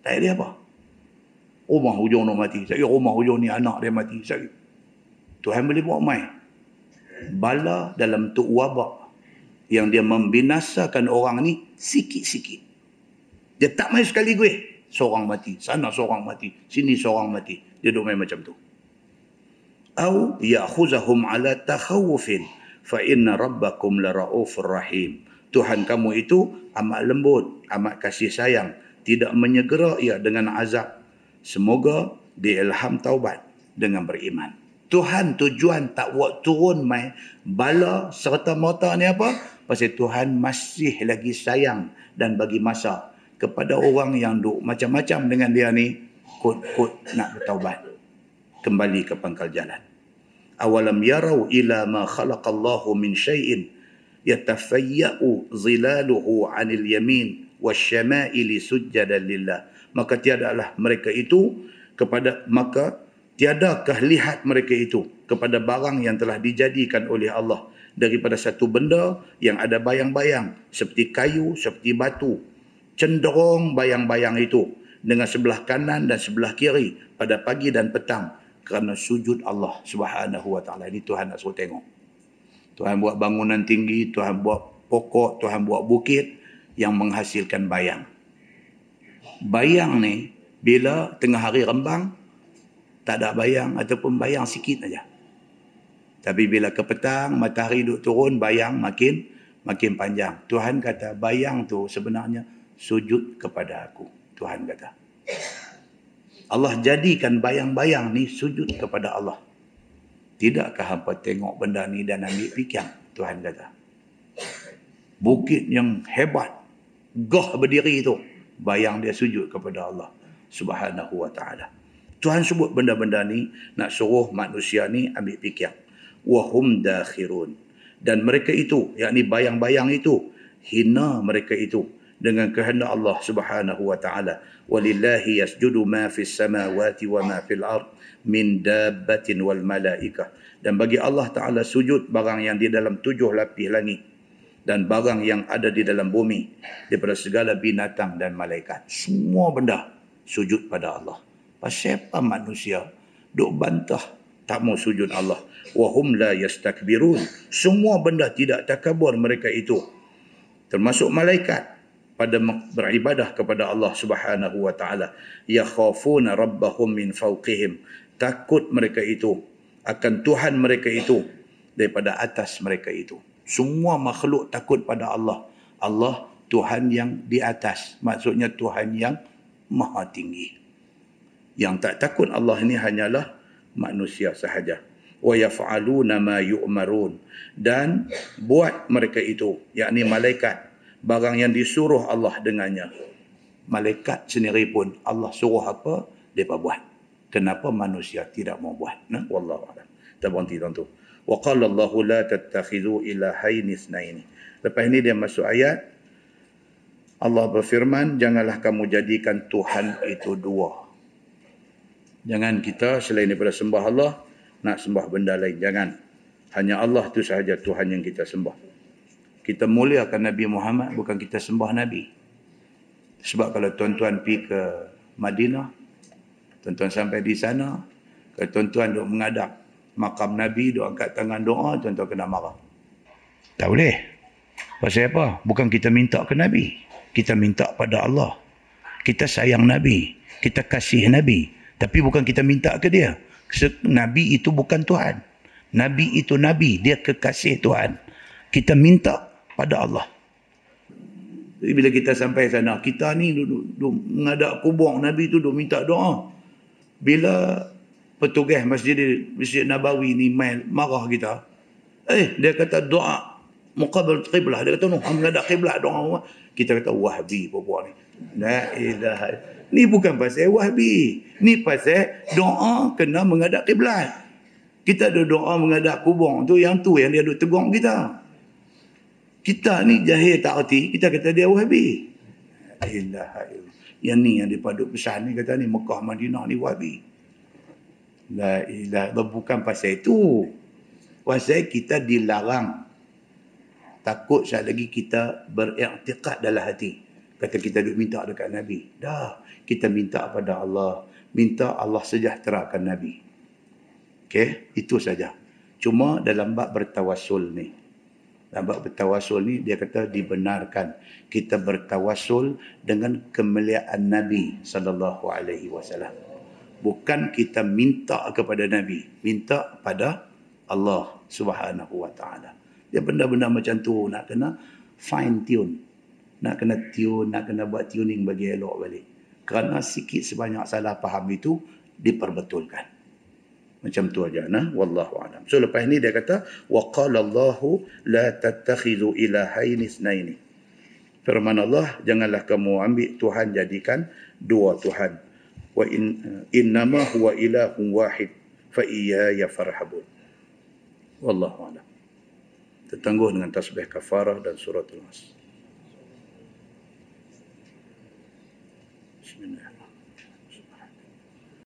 Tak ada apa? Rumah hujung nak mati. Saya rumah hujung ni anak dia mati. Saya Tuhan boleh buat mai. Bala dalam tu wabak yang dia membinasakan orang ni sikit-sikit. Dia tak main sekali gue. Seorang mati. Sana seorang mati. Sini seorang mati. Dia duduk main macam tu. Au ya'khuzahum ala takhawufin fa inna rabbakum la ra'ufur rahim. Tuhan kamu itu amat lembut, amat kasih sayang, tidak menyegera ia dengan azab. Semoga diilham taubat dengan beriman. Tuhan tujuan tak buat turun mai bala serta mata ni apa? Pasal Tuhan masih lagi sayang dan bagi masa kepada orang yang duk macam-macam dengan dia ni kot-kot nak bertaubat kembali ke pangkal jalan awalam yarau ila ma khalaqallahu min syai'in yatafayya'u zilaluhu 'anil yamin wasyama'ili sujjadan lillah maka tiadalah mereka itu kepada maka tiadakah lihat mereka itu kepada barang yang telah dijadikan oleh Allah daripada satu benda yang ada bayang-bayang seperti kayu, seperti batu. Cenderung bayang-bayang itu dengan sebelah kanan dan sebelah kiri pada pagi dan petang kerana sujud Allah Subhanahu wa taala. Ini Tuhan nak suruh tengok. Tuhan buat bangunan tinggi, Tuhan buat pokok, Tuhan buat bukit yang menghasilkan bayang. Bayang ni bila tengah hari rembang tak ada bayang ataupun bayang sikit aja. Tapi bila ke petang, matahari duduk turun, bayang makin makin panjang. Tuhan kata, bayang tu sebenarnya sujud kepada aku. Tuhan kata. Allah jadikan bayang-bayang ni sujud kepada Allah. Tidakkah hampa tengok benda ni dan ambil fikir? Tuhan kata. Bukit yang hebat, goh berdiri itu, bayang dia sujud kepada Allah subhanahu wa ta'ala. Tuhan sebut benda-benda ni, nak suruh manusia ni ambil fikir wahum dakhirun dan mereka itu yakni bayang-bayang itu hina mereka itu dengan kehendak Allah Subhanahu wa taala. Walillahi yasjudu ma fis samawati wa ma fil ard min dabbatin wal malaikah. Dan bagi Allah taala sujud barang yang di dalam tujuh lapis langit dan barang yang ada di dalam bumi daripada segala binatang dan malaikat. Semua benda sujud pada Allah. Pasal apa manusia duk bantah tak mau sujud Allah? Wahum la yastakbirun. Semua benda tidak takabur mereka itu. Termasuk malaikat pada beribadah kepada Allah Subhanahu wa taala. Yakhafuna rabbahum min fawqihim. Takut mereka itu akan Tuhan mereka itu daripada atas mereka itu. Semua makhluk takut pada Allah. Allah Tuhan yang di atas. Maksudnya Tuhan yang maha tinggi. Yang tak takut Allah ini hanyalah manusia sahaja. Wa yaf'aluna ma yu'marun. Dan buat mereka itu yakni malaikat barang yang disuruh Allah dengannya. Malaikat sendiri pun Allah suruh apa? Depa buat. Kenapa manusia tidak mau buat? Nah wallahu a'lam. Kita berhenti tuan tu wa qala Allah la tattakhidhu ilahayn itsnaini lepas ini dia masuk ayat. Allah berfirman janganlah kamu jadikan Tuhan itu dua. Jangan kita selain daripada sembah Allah nak sembah benda lain. Jangan. Hanya Allah tu sahaja Tuhan yang kita sembah. Kita muliakan Nabi Muhammad bukan kita sembah Nabi. Sebab kalau tuan-tuan pergi ke Madinah, tuan-tuan sampai di sana, kalau tuan-tuan duk mengadap makam Nabi, duk angkat tangan doa, tuan-tuan kena marah. Tak boleh. Pasal apa? Bukan kita minta ke Nabi. Kita minta pada Allah. Kita sayang Nabi. Kita kasih Nabi. Tapi bukan kita minta ke dia. Nabi itu bukan Tuhan. Nabi itu Nabi. Dia kekasih Tuhan. Kita minta pada Allah. Jadi bila kita sampai sana, kita ni duduk, duduk mengadak kubur Nabi itu duduk minta doa. Bila petugas masjid, masjid Nabawi ni main, marah kita. Eh, dia kata doa muqabal qiblah. Dia kata, no, mengadak qiblah doa. Kita kata, wahbi perempuan ni. La ilaha Ni bukan pasal wahbi. Ni pasal doa kena menghadap kiblat. Kita ada doa menghadap kubur tu yang tu yang dia duk tegur kita. Kita ni jahil tak erti, kita kata dia wahbi. Ilaha Yang ni yang dipaduk pesan ni kata ni Mekah Madinah ni wahbi. La ilaha bukan pasal itu. Pasal kita dilarang. Takut sekali lagi kita beriktikad dalam hati. Kata kita duk minta dekat Nabi. Dah kita minta pada Allah minta Allah sejahterakan Nabi okey itu saja cuma dalam bab bertawasul ni bab bertawasul ni dia kata dibenarkan. Kita bertawasul dengan kemuliaan Nabi sallallahu alaihi wasallam. Bukan kita minta kepada Nabi minta pada Allah subhanahu wa taala. Dia benda-benda macam tu nak kena fine tune nak kena tune nak kena buat tuning bagi elok balik. Kerana sikit sebanyak salah faham itu diperbetulkan macam tu aja nah? Wallahu alam. So lepas ni dia kata waqala allahu la tattakhidhu ilahaini isnaini. Firman Allah janganlah kamu ambil tuhan jadikan dua tuhan. Wa in innama huwa ilahun wahid fa iyaya farhabun. Wallahu alam. Tertangguh dengan tasbih kafarah dan surah al-nas